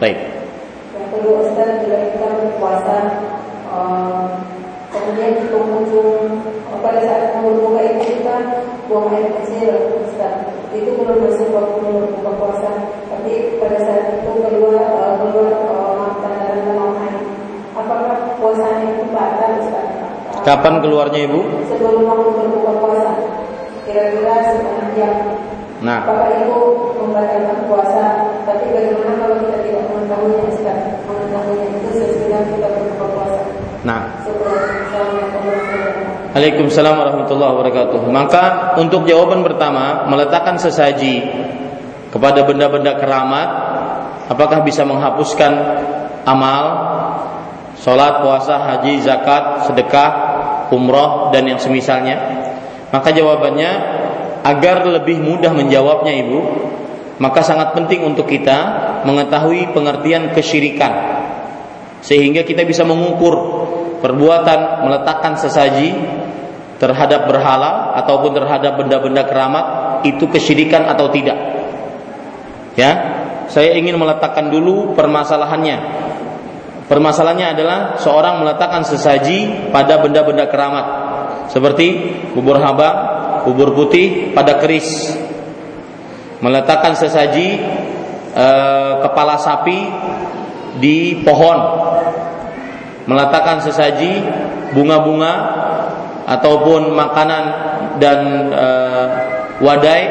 Baik. Yang kedua Ustaz bila kita berpuasa eh, kemudian di penghujung eh, pada saat mulut buka itu kita buang air kecil Ustaz itu belum waktu. Kapan keluarnya Ibu? Sebelum waktu berbuka puasa. Kira-kira setengah jam. Nah, Apakah itu membatalkan puasa? Tapi bagaimana kalau kita tidak mengetahuinya Ustaz? Mengetahuinya itu sesudah kita berbuka puasa. nah. Waalaikumsalam warahmatullahi wabarakatuh. Maka untuk jawaban pertama, meletakkan sesaji kepada benda-benda keramat, apakah bisa menghapuskan amal, sholat, puasa, haji, zakat, sedekah, umroh, dan yang semisalnya? Maka jawabannya, agar lebih mudah menjawabnya ibu, maka sangat penting untuk kita mengetahui pengertian kesyirikan, sehingga kita bisa mengukur perbuatan meletakkan sesaji terhadap berhala ataupun terhadap benda-benda keramat itu kesyirikan atau tidak. Ya, saya ingin meletakkan dulu permasalahannya. Permasalahannya adalah seorang meletakkan sesaji pada benda-benda keramat seperti bubur haba, bubur putih pada keris. Meletakkan sesaji eh, kepala sapi di pohon meletakkan sesaji bunga-bunga ataupun makanan dan e, wadai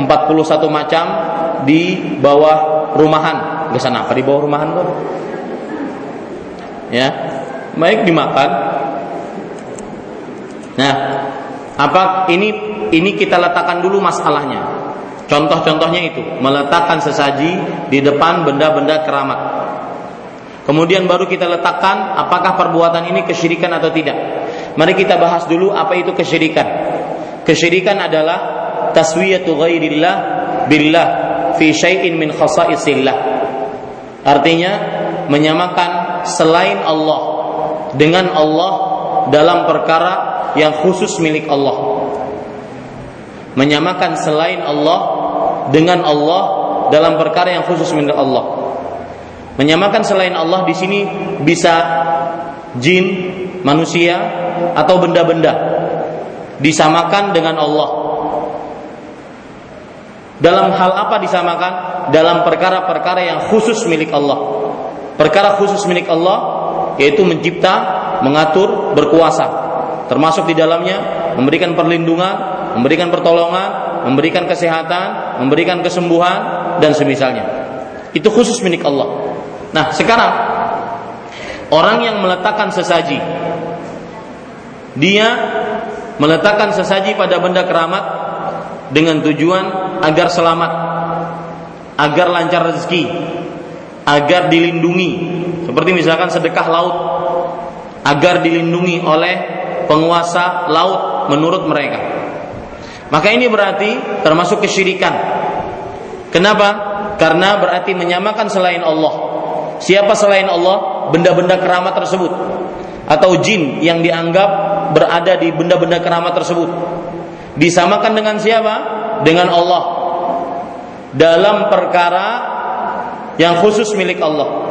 41 macam di bawah rumahan. Di sana apa di bawah rumahan tuh? Ya. Baik dimakan. Nah, apa ini ini kita letakkan dulu masalahnya. Contoh-contohnya itu, meletakkan sesaji di depan benda-benda keramat. Kemudian baru kita letakkan apakah perbuatan ini kesyirikan atau tidak. Mari kita bahas dulu apa itu kesyirikan. Kesyirikan adalah taswiyatu ghairillah billah fi syai'in min khasaisillah. Artinya menyamakan selain Allah dengan Allah dalam perkara yang khusus milik Allah. Menyamakan selain Allah dengan Allah dalam perkara yang khusus milik Allah. Menyamakan selain Allah di sini bisa jin, manusia atau benda-benda disamakan dengan Allah. Dalam hal apa disamakan? Dalam perkara-perkara yang khusus milik Allah. Perkara khusus milik Allah yaitu mencipta, mengatur, berkuasa. Termasuk di dalamnya memberikan perlindungan, memberikan pertolongan, memberikan kesehatan, memberikan kesembuhan dan semisalnya. Itu khusus milik Allah. Nah, sekarang orang yang meletakkan sesaji dia meletakkan sesaji pada benda keramat dengan tujuan agar selamat, agar lancar rezeki, agar dilindungi. Seperti misalkan sedekah laut, agar dilindungi oleh penguasa laut menurut mereka. Maka ini berarti termasuk kesyirikan. Kenapa? Karena berarti menyamakan selain Allah. Siapa selain Allah? Benda-benda keramat tersebut atau jin yang dianggap berada di benda-benda keramat tersebut. Disamakan dengan siapa? Dengan Allah. Dalam perkara yang khusus milik Allah.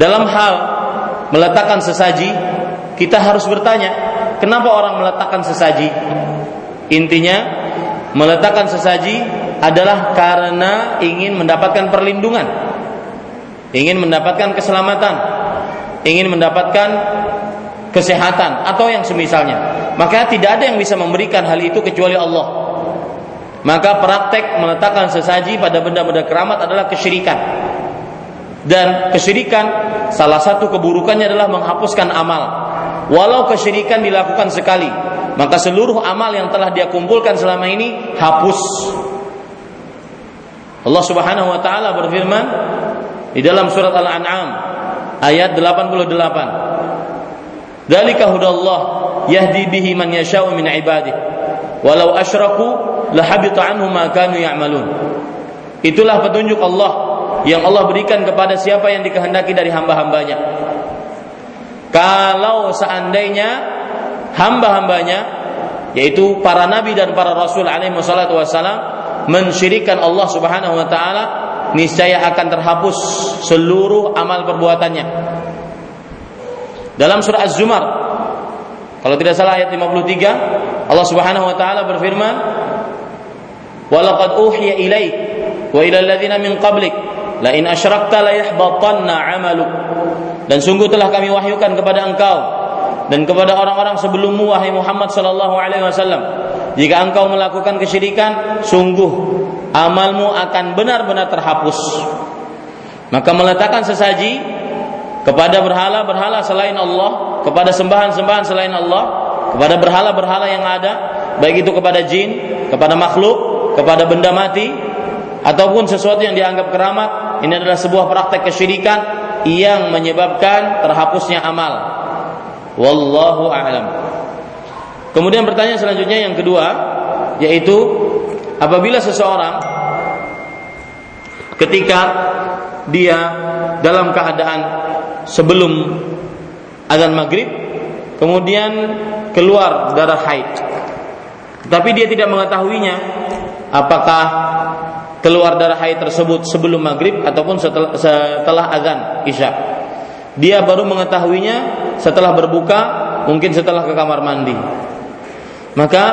Dalam hal meletakkan sesaji, kita harus bertanya, kenapa orang meletakkan sesaji? Intinya, meletakkan sesaji adalah karena ingin mendapatkan perlindungan ingin mendapatkan keselamatan, ingin mendapatkan kesehatan atau yang semisalnya. Maka tidak ada yang bisa memberikan hal itu kecuali Allah. Maka praktek meletakkan sesaji pada benda-benda keramat adalah kesyirikan. Dan kesyirikan salah satu keburukannya adalah menghapuskan amal. Walau kesyirikan dilakukan sekali, maka seluruh amal yang telah dia kumpulkan selama ini hapus. Allah Subhanahu wa taala berfirman, di dalam surat Al-An'am ayat 88. Dzalika hudallah yahdi bihi man yasha'u min ibadih. Walau asyraku lahabita anhum ma kanu ya'malun. Itulah petunjuk Allah yang Allah berikan kepada siapa yang dikehendaki dari hamba-hambanya. Kalau seandainya hamba-hambanya yaitu para nabi dan para rasul alaihi wassalam mensyirikan Allah Subhanahu wa taala, niscaya akan terhapus seluruh amal perbuatannya. Dalam surah Az-Zumar kalau tidak salah ayat 53 Allah Subhanahu wa taala berfirman Walaqad uhiya ilaik wa ila alladziina min qablik la in asyrakta la yahbatanna 'amaluk. Dan sungguh telah kami wahyukan kepada engkau dan kepada orang-orang sebelummu wahai Muhammad sallallahu alaihi wasallam. Jika engkau melakukan kesyirikan sungguh amalmu akan benar-benar terhapus. Maka meletakkan sesaji kepada berhala-berhala selain Allah, kepada sembahan-sembahan selain Allah, kepada berhala-berhala yang ada, baik itu kepada jin, kepada makhluk, kepada benda mati, ataupun sesuatu yang dianggap keramat, ini adalah sebuah praktek kesyirikan yang menyebabkan terhapusnya amal. Wallahu a'lam. Kemudian pertanyaan selanjutnya yang kedua yaitu apabila seseorang ketika dia dalam keadaan sebelum azan maghrib kemudian keluar darah haid tapi dia tidak mengetahuinya apakah keluar darah haid tersebut sebelum maghrib ataupun setelah, setelah azan isya. Dia baru mengetahuinya setelah berbuka mungkin setelah ke kamar mandi. Maka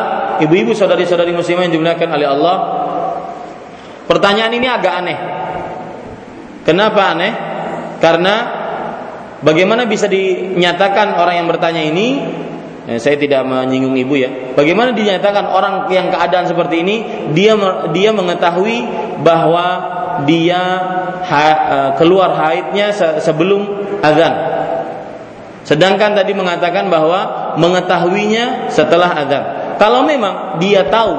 ibu-ibu saudari-saudari muslimah yang dimuliakan oleh Allah pertanyaan ini agak aneh. Kenapa aneh? Karena Bagaimana bisa dinyatakan orang yang bertanya ini? Eh, saya tidak menyinggung ibu ya. Bagaimana dinyatakan orang yang keadaan seperti ini dia dia mengetahui bahwa dia ha, eh, keluar haidnya sebelum azan. Sedangkan tadi mengatakan bahwa mengetahuinya setelah azan. Kalau memang dia tahu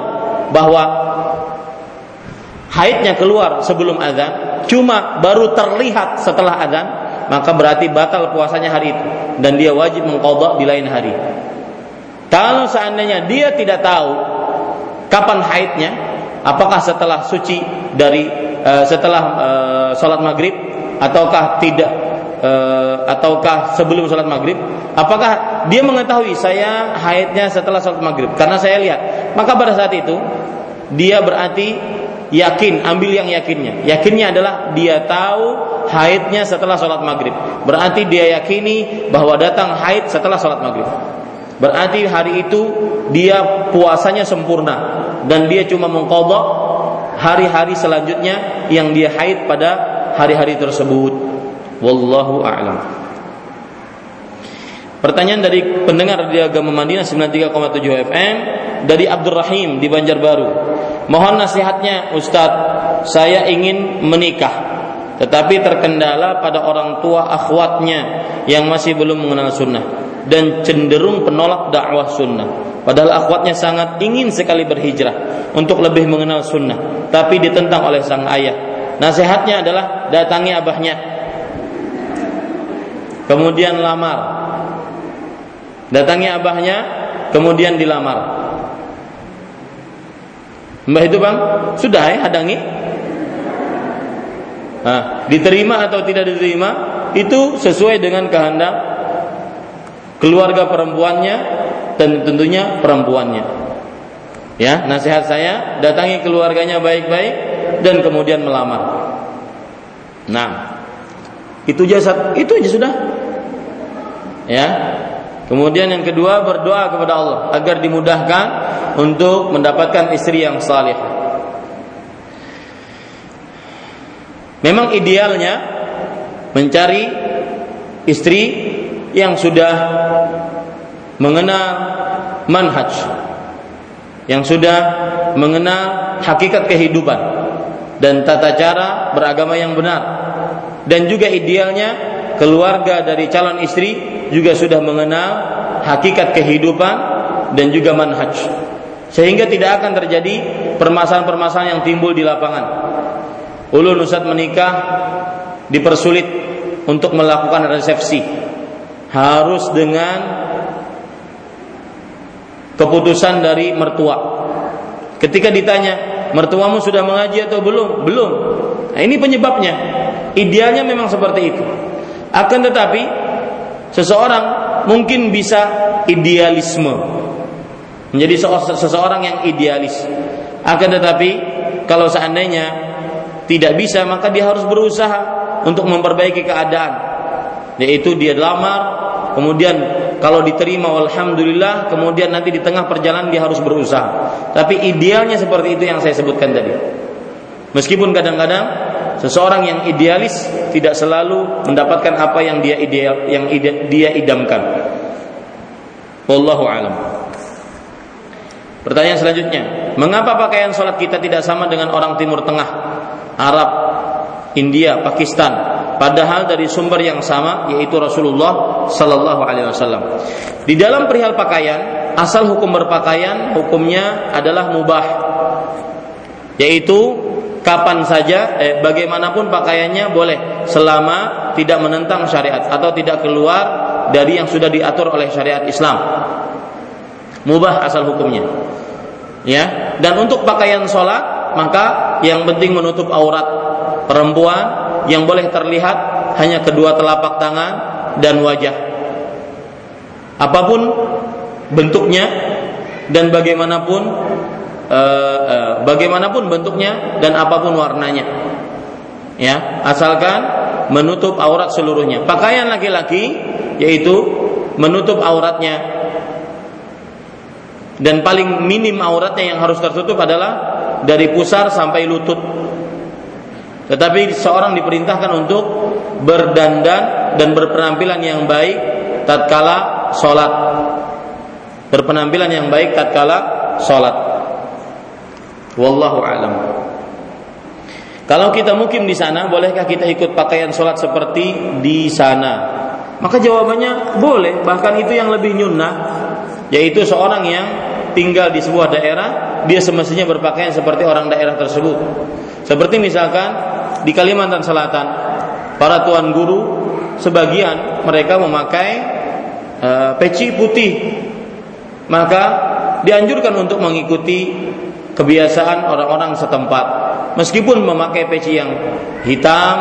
bahwa haidnya keluar sebelum azan, cuma baru terlihat setelah azan, maka berarti batal puasanya hari itu dan dia wajib mengkodok di lain hari. Kalau seandainya dia tidak tahu kapan haidnya, apakah setelah suci dari uh, setelah uh, sholat maghrib ataukah tidak uh, ataukah sebelum sholat maghrib, apakah dia mengetahui saya haidnya setelah sholat maghrib? Karena saya lihat, maka pada saat itu dia berarti yakin, ambil yang yakinnya. Yakinnya adalah dia tahu haidnya setelah sholat maghrib. Berarti dia yakini bahwa datang haid setelah sholat maghrib. Berarti hari itu dia puasanya sempurna dan dia cuma mengkodok hari-hari selanjutnya yang dia haid pada hari-hari tersebut. Wallahu a'lam. Pertanyaan dari pendengar di agama Madinah 93,7 FM dari Abdurrahim di Banjarbaru. Mohon nasihatnya Ustadz, saya ingin menikah tetapi terkendala pada orang tua akhwatnya yang masih belum mengenal sunnah dan cenderung penolak dakwah sunnah. Padahal akhwatnya sangat ingin sekali berhijrah untuk lebih mengenal sunnah, tapi ditentang oleh sang ayah. Nasihatnya adalah datangi abahnya, kemudian lamar, Datangi abahnya, kemudian dilamar. Mbah itu bang, sudah ya hadangi. Nah, diterima atau tidak diterima itu sesuai dengan kehendak keluarga perempuannya dan tentunya perempuannya. Ya, nasihat saya datangi keluarganya baik-baik dan kemudian melamar. Nah, itu jasad, itu aja sudah. Ya, Kemudian yang kedua berdoa kepada Allah agar dimudahkan untuk mendapatkan istri yang salih. Memang idealnya mencari istri yang sudah mengenal manhaj, yang sudah mengenal hakikat kehidupan dan tata cara beragama yang benar. Dan juga idealnya keluarga dari calon istri juga sudah mengenal hakikat kehidupan dan juga manhaj. Sehingga tidak akan terjadi permasalahan-permasalahan yang timbul di lapangan. Ulun Ustaz menikah dipersulit untuk melakukan resepsi. Harus dengan keputusan dari mertua. Ketika ditanya, mertuamu sudah mengaji atau belum? Belum. Nah, ini penyebabnya. Idealnya memang seperti itu. Akan tetapi seseorang mungkin bisa idealisme menjadi seseorang yang idealis akan tetapi kalau seandainya tidak bisa maka dia harus berusaha untuk memperbaiki keadaan yaitu dia lamar kemudian kalau diterima alhamdulillah kemudian nanti di tengah perjalanan dia harus berusaha. Tapi idealnya seperti itu yang saya sebutkan tadi. Meskipun kadang-kadang seseorang yang idealis tidak selalu mendapatkan apa yang dia ideal yang ide, dia idamkan. Wallahu alam. Pertanyaan selanjutnya mengapa pakaian sholat kita tidak sama dengan orang timur tengah? Arab India Pakistan padahal dari sumber yang sama yaitu Rasulullah sallallahu alaihi wasallam. Di dalam perihal pakaian, asal hukum berpakaian hukumnya adalah mubah. Yaitu kapan saja eh, bagaimanapun pakaiannya boleh selama tidak menentang syariat atau tidak keluar dari yang sudah diatur oleh syariat Islam. Mubah asal hukumnya. Ya, dan untuk pakaian sholat maka yang penting menutup aurat perempuan yang boleh terlihat hanya kedua telapak tangan dan wajah. Apa pun bentuknya dan bagaimanapun uh, uh, bagaimanapun bentuknya dan apa pun warnanya. Ya, asalkan menutup aurat seluruhnya. Pakaian laki-laki yaitu menutup auratnya dan paling minim auratnya yang harus tertutup adalah dari pusar sampai lutut tetapi seorang diperintahkan untuk berdandan dan berpenampilan yang baik tatkala sholat. Berpenampilan yang baik tatkala sholat. Wallahu alam. Kalau kita mukim di sana, bolehkah kita ikut pakaian sholat seperti di sana? Maka jawabannya boleh, bahkan itu yang lebih nyunnah, yaitu seorang yang tinggal di sebuah daerah, dia semestinya berpakaian seperti orang daerah tersebut. Seperti misalkan di Kalimantan Selatan para tuan guru sebagian mereka memakai uh, peci putih. Maka dianjurkan untuk mengikuti kebiasaan orang-orang setempat. Meskipun memakai peci yang hitam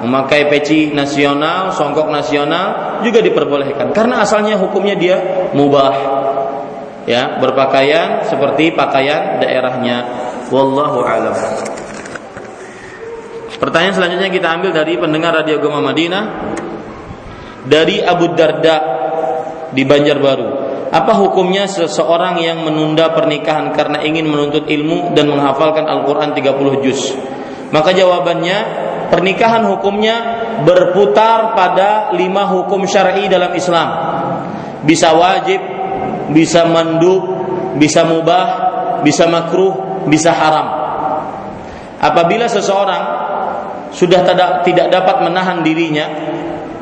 memakai peci nasional songkok nasional juga diperbolehkan. Karena asalnya hukumnya dia mubah. Ya berpakaian seperti pakaian daerahnya. Wallahu alam Pertanyaan selanjutnya kita ambil dari pendengar Radio Gema Madinah dari Abu Darda di Banjarbaru. Apa hukumnya seseorang yang menunda pernikahan karena ingin menuntut ilmu dan menghafalkan Al-Quran 30 juz? Maka jawabannya, pernikahan hukumnya berputar pada lima hukum syar'i dalam Islam. Bisa wajib, bisa mandub, bisa mubah, bisa makruh, bisa haram. Apabila seseorang sudah tidak dapat menahan dirinya,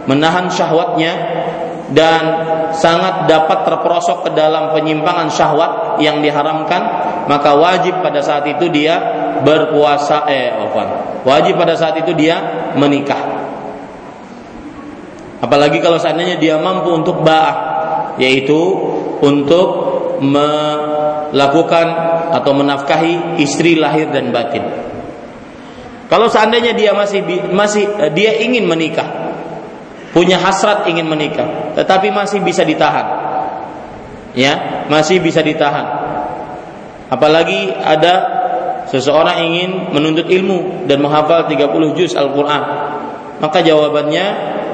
menahan syahwatnya dan sangat dapat terperosok ke dalam penyimpangan syahwat yang diharamkan, maka wajib pada saat itu dia berpuasa eh apa? Wajib pada saat itu dia menikah. Apalagi kalau seandainya dia mampu untuk ba'ah, yaitu untuk melakukan atau menafkahi istri lahir dan batin. Kalau seandainya dia masih masih eh, dia ingin menikah, punya hasrat ingin menikah, tetapi masih bisa ditahan. Ya, masih bisa ditahan. Apalagi ada seseorang ingin menuntut ilmu dan menghafal 30 juz Al-Qur'an. Maka jawabannya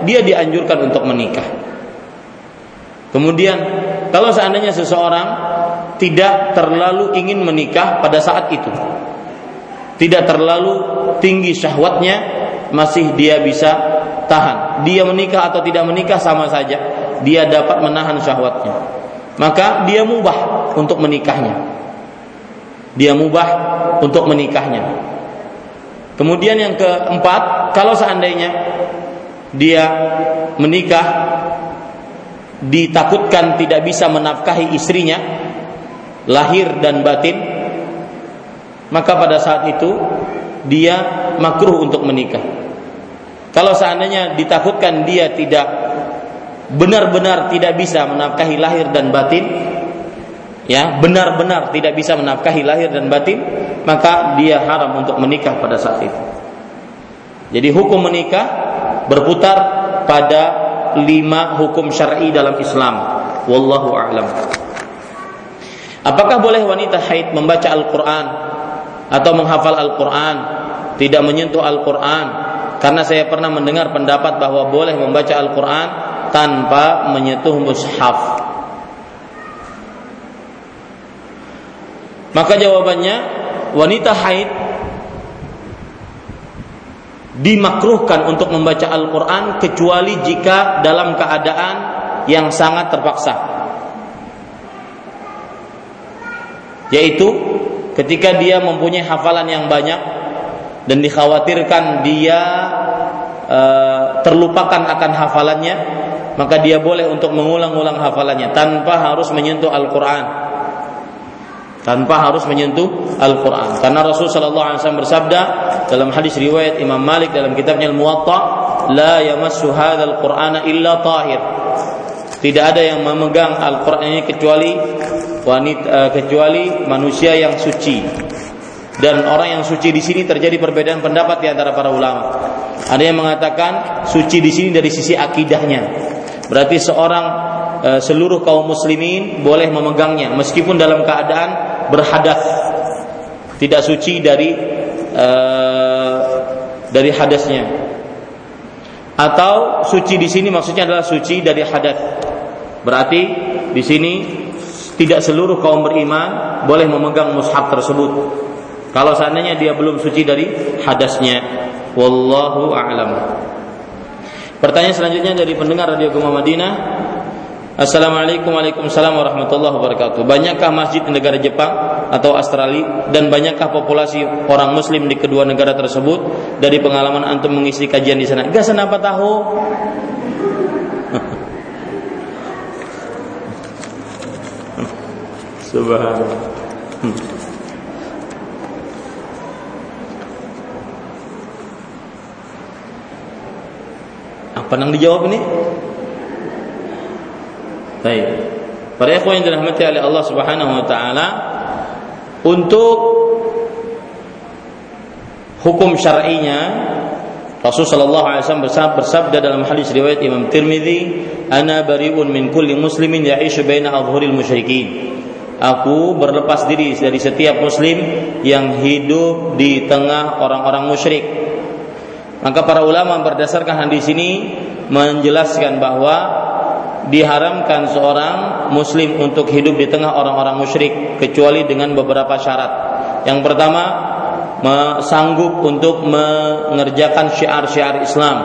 dia dianjurkan untuk menikah. Kemudian kalau seandainya seseorang tidak terlalu ingin menikah pada saat itu, tidak terlalu tinggi syahwatnya masih dia bisa tahan. Dia menikah atau tidak menikah sama saja. Dia dapat menahan syahwatnya. Maka dia mubah untuk menikahnya. Dia mubah untuk menikahnya. Kemudian yang keempat kalau seandainya dia menikah ditakutkan tidak bisa menafkahi istrinya lahir dan batin maka pada saat itu dia makruh untuk menikah. Kalau seandainya ditakutkan dia tidak benar-benar tidak bisa menafkahi lahir dan batin, ya benar-benar tidak bisa menafkahi lahir dan batin, maka dia haram untuk menikah pada saat itu. Jadi hukum menikah berputar pada lima hukum syar'i dalam Islam. Wallahu a'lam. Apakah boleh wanita haid membaca Al-Quran atau menghafal Al-Qur'an, tidak menyentuh Al-Qur'an karena saya pernah mendengar pendapat bahwa boleh membaca Al-Qur'an tanpa menyentuh mushaf. Maka jawabannya wanita haid dimakruhkan untuk membaca Al-Qur'an kecuali jika dalam keadaan yang sangat terpaksa. Yaitu ketika dia mempunyai hafalan yang banyak dan dikhawatirkan dia e, terlupakan akan hafalannya, maka dia boleh untuk mengulang-ulang hafalannya tanpa harus menyentuh Al-Qur'an. Tanpa harus menyentuh Al-Qur'an. Karena Rasul sallallahu alaihi wasallam bersabda dalam hadis riwayat Imam Malik dalam kitabnya Al-Muwatta, "La yamassu hadzal Qur'ana illa tahir." Tidak ada yang memegang Al-Qur'an ini kecuali wanita uh, kecuali manusia yang suci. Dan orang yang suci di sini terjadi perbedaan pendapat di antara para ulama. Ada yang mengatakan suci di sini dari sisi akidahnya. Berarti seorang uh, seluruh kaum muslimin boleh memegangnya meskipun dalam keadaan berhadas. Tidak suci dari uh, dari hadasnya. Atau suci di sini maksudnya adalah suci dari hadas. Berarti di sini tidak seluruh kaum beriman boleh memegang mushaf tersebut. Kalau seandainya dia belum suci dari hadasnya. Wallahu a'lam. Pertanyaan selanjutnya dari pendengar Radio Gema Madinah. Assalamualaikum Waalaikumsalam warahmatullahi wabarakatuh. Banyakkah masjid di negara Jepang atau Australia dan banyakkah populasi orang muslim di kedua negara tersebut dari pengalaman antum mengisi kajian di sana? Gak senapa tahu. Subhanallah. Hmm. Apa yang dijawab ini? Baik. Para ikhwan yang dirahmati oleh Allah Subhanahu wa taala untuk hukum syar'inya Rasul sallallahu alaihi wasallam bersabda dalam hadis riwayat Imam Tirmizi, "Ana bari'un min kulli muslimin ya'ishu baina adhhuril musyrikin." Aku berlepas diri dari setiap muslim yang hidup di tengah orang-orang musyrik. Maka para ulama berdasarkan hadis ini menjelaskan bahwa diharamkan seorang muslim untuk hidup di tengah orang-orang musyrik kecuali dengan beberapa syarat. Yang pertama, sanggup untuk mengerjakan syiar-syiar Islam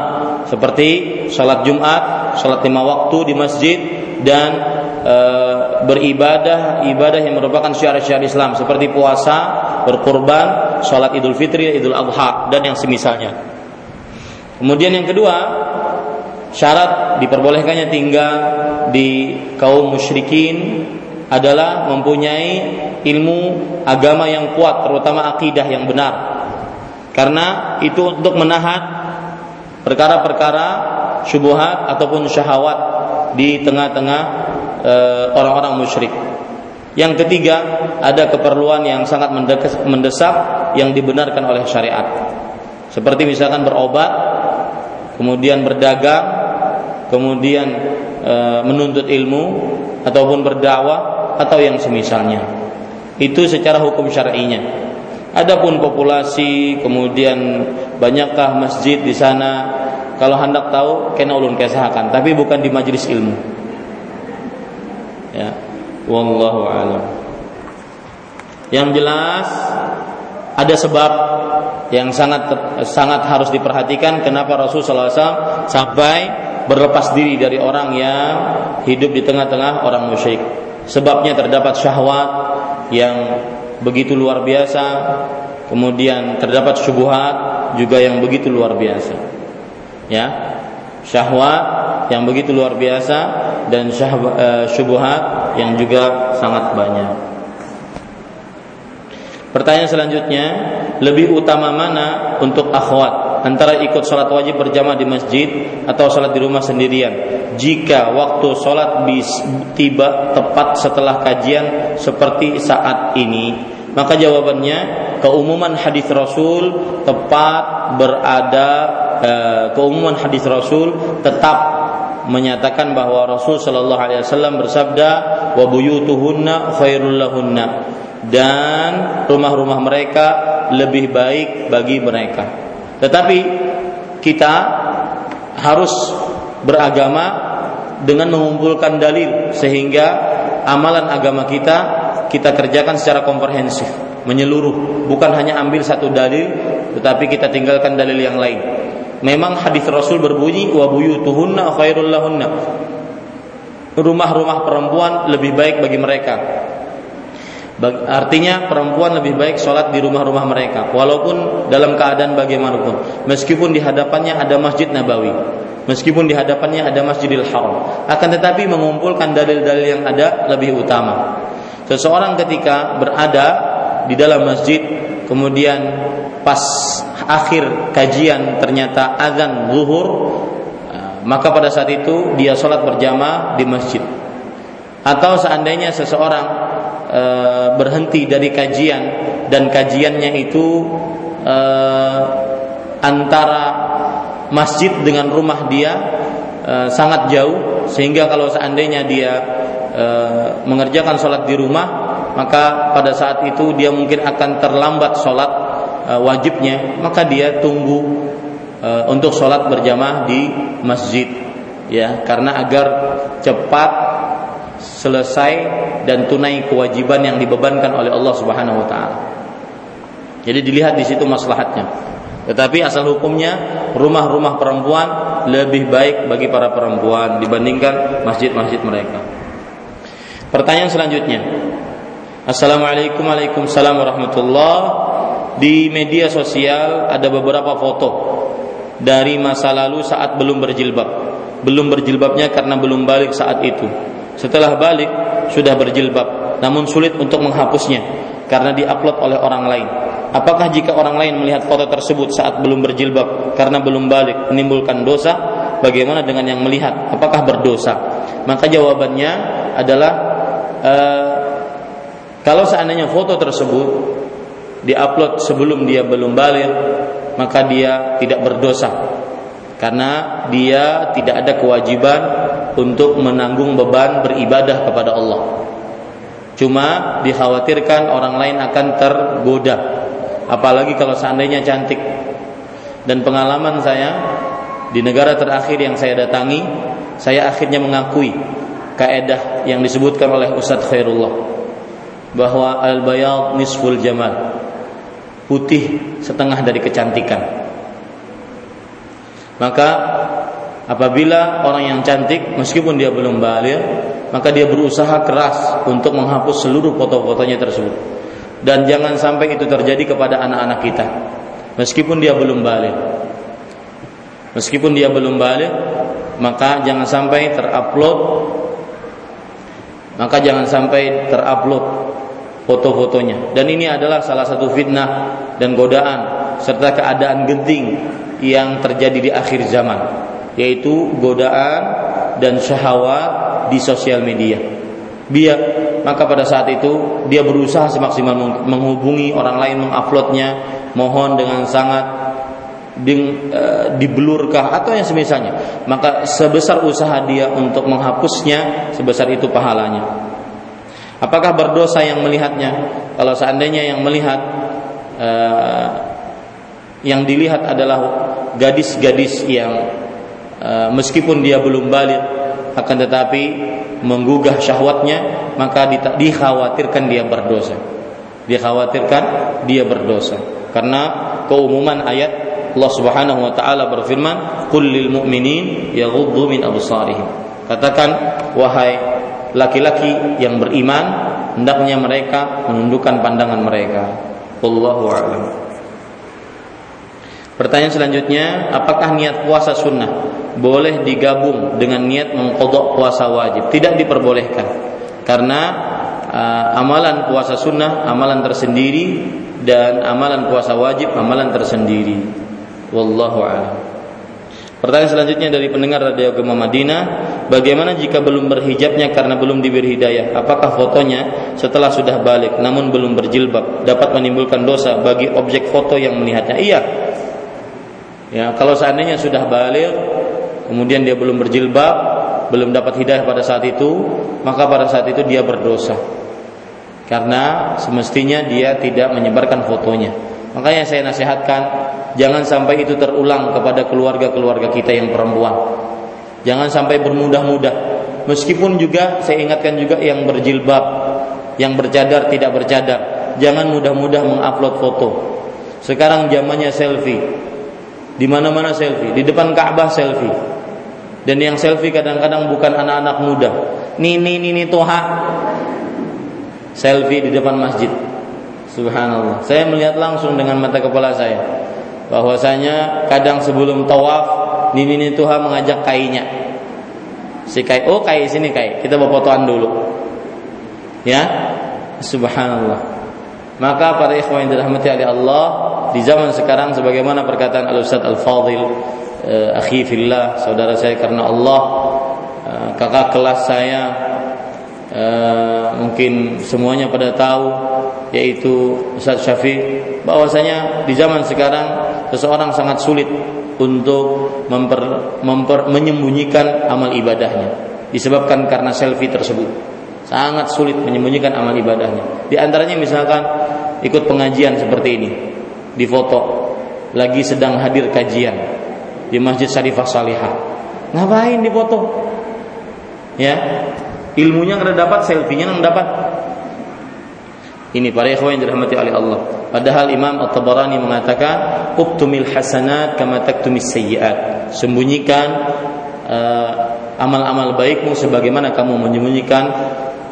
seperti salat Jumat, salat lima waktu di masjid dan e, beribadah ibadah yang merupakan syiar-syiar Islam seperti puasa, berkurban, sholat Idul Fitri, Idul Adha dan yang semisalnya. Kemudian yang kedua, syarat diperbolehkannya tinggal di kaum musyrikin adalah mempunyai ilmu agama yang kuat terutama akidah yang benar. Karena itu untuk menahan perkara-perkara syubhat ataupun syahwat di tengah-tengah orang-orang musyrik. Yang ketiga, ada keperluan yang sangat mendesak yang dibenarkan oleh syariat. Seperti misalkan berobat, kemudian berdagang, kemudian e, menuntut ilmu ataupun berdakwah atau yang semisalnya. Itu secara hukum syar'inya. Adapun populasi, kemudian banyakkah masjid di sana? Kalau hendak tahu, kena ulun kesahakan, tapi bukan di majelis ilmu ya wallahu alam yang jelas ada sebab yang sangat sangat harus diperhatikan kenapa Rasul SAW sampai berlepas diri dari orang yang hidup di tengah-tengah orang musyrik. Sebabnya terdapat syahwat yang begitu luar biasa, kemudian terdapat syubhat juga yang begitu luar biasa. Ya. Syahwat yang begitu luar biasa dan eh, syubhat yang juga sangat banyak. Pertanyaan selanjutnya, lebih utama mana untuk akhwat antara ikut sholat wajib berjamaah di masjid atau sholat di rumah sendirian? Jika waktu sholat bis, tiba tepat setelah kajian seperti saat ini, maka jawabannya keumuman hadis Rasul tepat berada eh, keumuman hadis Rasul tetap menyatakan bahwa Rasul Shallallahu Alaihi Wasallam bersabda wa buyutuhunna khairul lahunna dan rumah-rumah mereka lebih baik bagi mereka. Tetapi kita harus beragama dengan mengumpulkan dalil sehingga amalan agama kita kita kerjakan secara komprehensif, menyeluruh, bukan hanya ambil satu dalil tetapi kita tinggalkan dalil yang lain. Memang hadis Rasul berbunyi wa buyutuhunna khairul lahunna. Rumah-rumah perempuan lebih baik bagi mereka. Artinya perempuan lebih baik sholat di rumah-rumah mereka Walaupun dalam keadaan bagaimanapun. Meskipun di hadapannya ada masjid Nabawi Meskipun di hadapannya ada masjidil haram Akan tetapi mengumpulkan dalil-dalil yang ada lebih utama. Seseorang ketika berada di dalam masjid Kemudian pas akhir kajian ternyata azan zuhur Maka pada saat itu dia sholat berjamaah di masjid. Atau seandainya seseorang e, berhenti dari kajian dan kajiannya itu e, antara masjid dengan rumah dia e, sangat jauh sehingga kalau seandainya dia e, mengerjakan sholat di rumah maka pada saat itu dia mungkin akan terlambat sholat e, wajibnya maka dia tunggu e, untuk sholat berjamaah di masjid ya karena agar cepat selesai dan tunai kewajiban yang dibebankan oleh Allah Subhanahu wa taala. Jadi dilihat di situ maslahatnya. Tetapi asal hukumnya rumah-rumah perempuan lebih baik bagi para perempuan dibandingkan masjid-masjid mereka. Pertanyaan selanjutnya. Assalamualaikum Waalaikumsalam warahmatullah. Di media sosial ada beberapa foto dari masa lalu saat belum berjilbab. Belum berjilbabnya karena belum balik saat itu setelah balik sudah berjilbab namun sulit untuk menghapusnya karena diupload oleh orang lain. Apakah jika orang lain melihat foto tersebut saat belum berjilbab karena belum balik menimbulkan dosa? Bagaimana dengan yang melihat? Apakah berdosa? Maka jawabannya adalah uh, kalau seandainya foto tersebut diupload sebelum dia belum balik, maka dia tidak berdosa karena dia tidak ada kewajiban untuk menanggung beban beribadah kepada Allah. Cuma dikhawatirkan orang lain akan tergoda, apalagi kalau seandainya cantik. Dan pengalaman saya di negara terakhir yang saya datangi, saya akhirnya mengakui kaedah yang disebutkan oleh Ustadz Khairullah bahwa al-bayad nisful jamal. Putih setengah dari kecantikan. Maka apabila orang yang cantik meskipun dia belum balik maka dia berusaha keras untuk menghapus seluruh foto-fotonya tersebut. Dan jangan sampai itu terjadi kepada anak-anak kita. Meskipun dia belum balik meskipun dia belum balik maka jangan sampai terupload. Maka jangan sampai terupload foto-fotonya dan ini adalah salah satu fitnah dan godaan serta keadaan genting yang terjadi di akhir zaman yaitu godaan dan syahwat di sosial media. Biar maka pada saat itu dia berusaha semaksimal menghubungi orang lain menguploadnya, mohon dengan sangat ding, e, dibelurkah atau yang semisalnya. Maka sebesar usaha dia untuk menghapusnya, sebesar itu pahalanya. Apakah berdosa yang melihatnya? Kalau seandainya yang melihat e, yang dilihat adalah gadis-gadis yang Eh, meskipun dia belum balik akan tetapi menggugah syahwatnya maka dikhawatirkan dia berdosa. Dikhawatirkan dia berdosa. Karena keumuman ayat Allah Subhanahu wa taala berfirman qul lil mu'minin yaghuddu min absarihim. Katakan wahai laki-laki yang beriman hendaknya mereka menundukkan pandangan mereka wallahu a'lam Pertanyaan selanjutnya, apakah niat puasa sunnah boleh digabung dengan niat mengkodok puasa wajib? Tidak diperbolehkan, karena uh, amalan puasa sunnah amalan tersendiri dan amalan puasa wajib amalan tersendiri. Wallahu a'lam. Pertanyaan selanjutnya dari pendengar Radio Gema Madinah, bagaimana jika belum berhijabnya karena belum diberi hidayah? Apakah fotonya setelah sudah balik namun belum berjilbab dapat menimbulkan dosa bagi objek foto yang melihatnya? Iya, Ya, kalau seandainya sudah balik, kemudian dia belum berjilbab, belum dapat hidayah pada saat itu, maka pada saat itu dia berdosa. Karena semestinya dia tidak menyebarkan fotonya. Makanya saya nasihatkan jangan sampai itu terulang kepada keluarga-keluarga kita yang perempuan. Jangan sampai bermudah-mudah. Meskipun juga saya ingatkan juga yang berjilbab, yang bercadar tidak bercadar, jangan mudah-mudah mengupload foto. Sekarang zamannya selfie. Di mana-mana selfie, di depan Ka'bah selfie. Dan yang selfie kadang-kadang bukan anak-anak muda. Nini nini toha. Selfie di depan masjid. Subhanallah. Saya melihat langsung dengan mata kepala saya bahwasanya kadang sebelum tawaf nini toha mengajak kainya. Si kai, oh kai sini kai, kita bawa fotoan dulu. Ya, subhanallah. Maka para ikhwan yang dirahmati oleh Allah di zaman sekarang sebagaimana perkataan Al Ustaz Al Fadil uh, akhi fillah saudara saya karena Allah uh, kakak kelas saya uh, mungkin semuanya pada tahu yaitu Ustaz Syafi bahwasanya di zaman sekarang seseorang sangat sulit untuk memper, memper, menyembunyikan amal ibadahnya disebabkan karena selfie tersebut Sangat sulit menyembunyikan amal ibadahnya. Di antaranya misalkan ikut pengajian seperti ini, di foto lagi sedang hadir kajian di Masjid Syarifah Salihah. Ngapain di foto? Ya, ilmunya nggak dapat, selfie-nya nggak dapat. Ini para ikhwan yang dirahmati oleh Allah. Padahal Imam At-Tabarani mengatakan, "Uktumil hasanat kama taktumis sayyi'at." Sembunyikan uh, amal-amal baikmu sebagaimana kamu menyembunyikan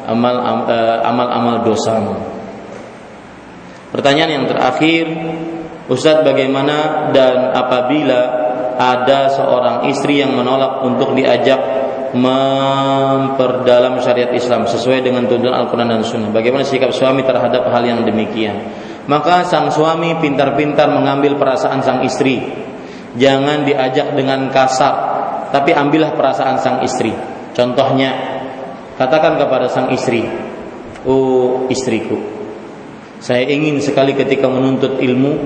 amal eh, amal-amal dosamu. Pertanyaan yang terakhir, Ustadz bagaimana dan apabila ada seorang istri yang menolak untuk diajak memperdalam syariat Islam sesuai dengan tuntunan Al-Quran dan Sunnah. Bagaimana sikap suami terhadap hal yang demikian? Maka sang suami pintar-pintar mengambil perasaan sang istri. Jangan diajak dengan kasar, tapi ambillah perasaan sang istri. Contohnya, Katakan kepada sang istri, "Oh istriku, saya ingin sekali ketika menuntut ilmu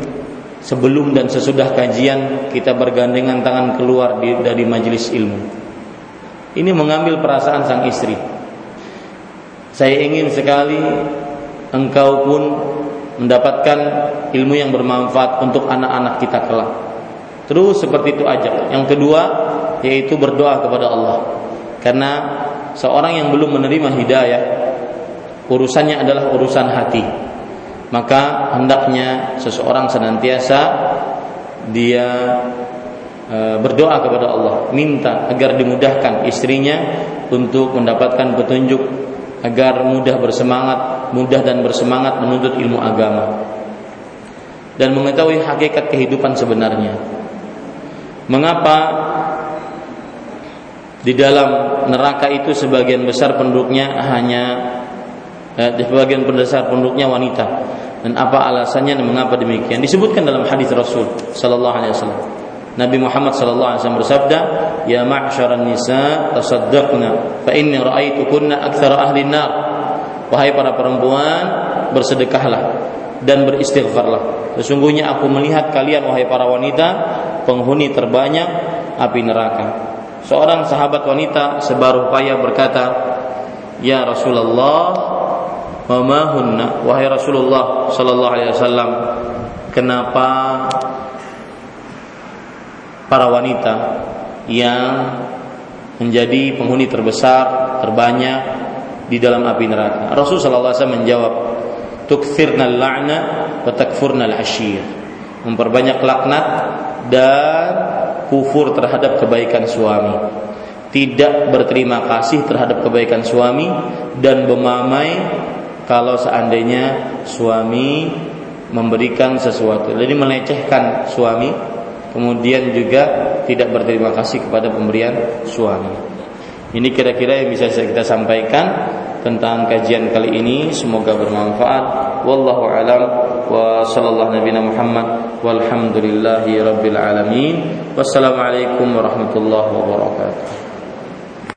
sebelum dan sesudah kajian kita bergandengan tangan keluar dari majelis ilmu." Ini mengambil perasaan sang istri. Saya ingin sekali engkau pun mendapatkan ilmu yang bermanfaat untuk anak-anak kita kelak. Terus seperti itu aja. Yang kedua yaitu berdoa kepada Allah. Karena seorang yang belum menerima hidayah urusannya adalah urusan hati maka hendaknya seseorang senantiasa dia berdoa kepada Allah. Minta agar dimudahkan istrinya untuk mendapatkan petunjuk agar mudah bersemangat mudah dan bersemangat menuntut ilmu agama dan mengetahui hakikat kehidupan sebenarnya. Mengapa di dalam neraka itu sebagian besar penduduknya hanya eh, sebagian besar penduduknya wanita? Dan apa alasannya dan mengapa demikian? Disebutkan dalam hadis Rasul sallallahu alaihi wasallam Nabi Muhammad sallallahu alaihi wasallam bersabda ya ma'syaran nisa tasaddaqna fa inni ra'aitukunna aktsara ahli nar wahai para perempuan bersedekahlah dan beristighfarlah. Sesungguhnya aku melihat kalian wahai para wanita penghuni terbanyak api neraka. Seorang sahabat wanita sebaru payah berkata, "Ya Rasulullah, mamahunna wahai Rasulullah sallallahu alaihi wasallam, kenapa para wanita yang menjadi penghuni terbesar, terbanyak di dalam api neraka?" Rasul sallallahu alaihi wasallam menjawab, "Tukthirna al-la'na wa takfurna al-ashir." Memperbanyak laknat dan kufur terhadap kebaikan suami, tidak berterima kasih terhadap kebaikan suami dan memamai kalau seandainya suami memberikan sesuatu. Jadi melecehkan suami, kemudian juga tidak berterima kasih kepada pemberian suami. Ini kira-kira yang bisa kita sampaikan tentang kajian kali ini. Semoga bermanfaat. Wallahu alam. Wa sallallahu nabiyana Muhammad. Walhamdulillahi rabbil alamin. Wassalamualaikum warahmatullahi wabarakatuh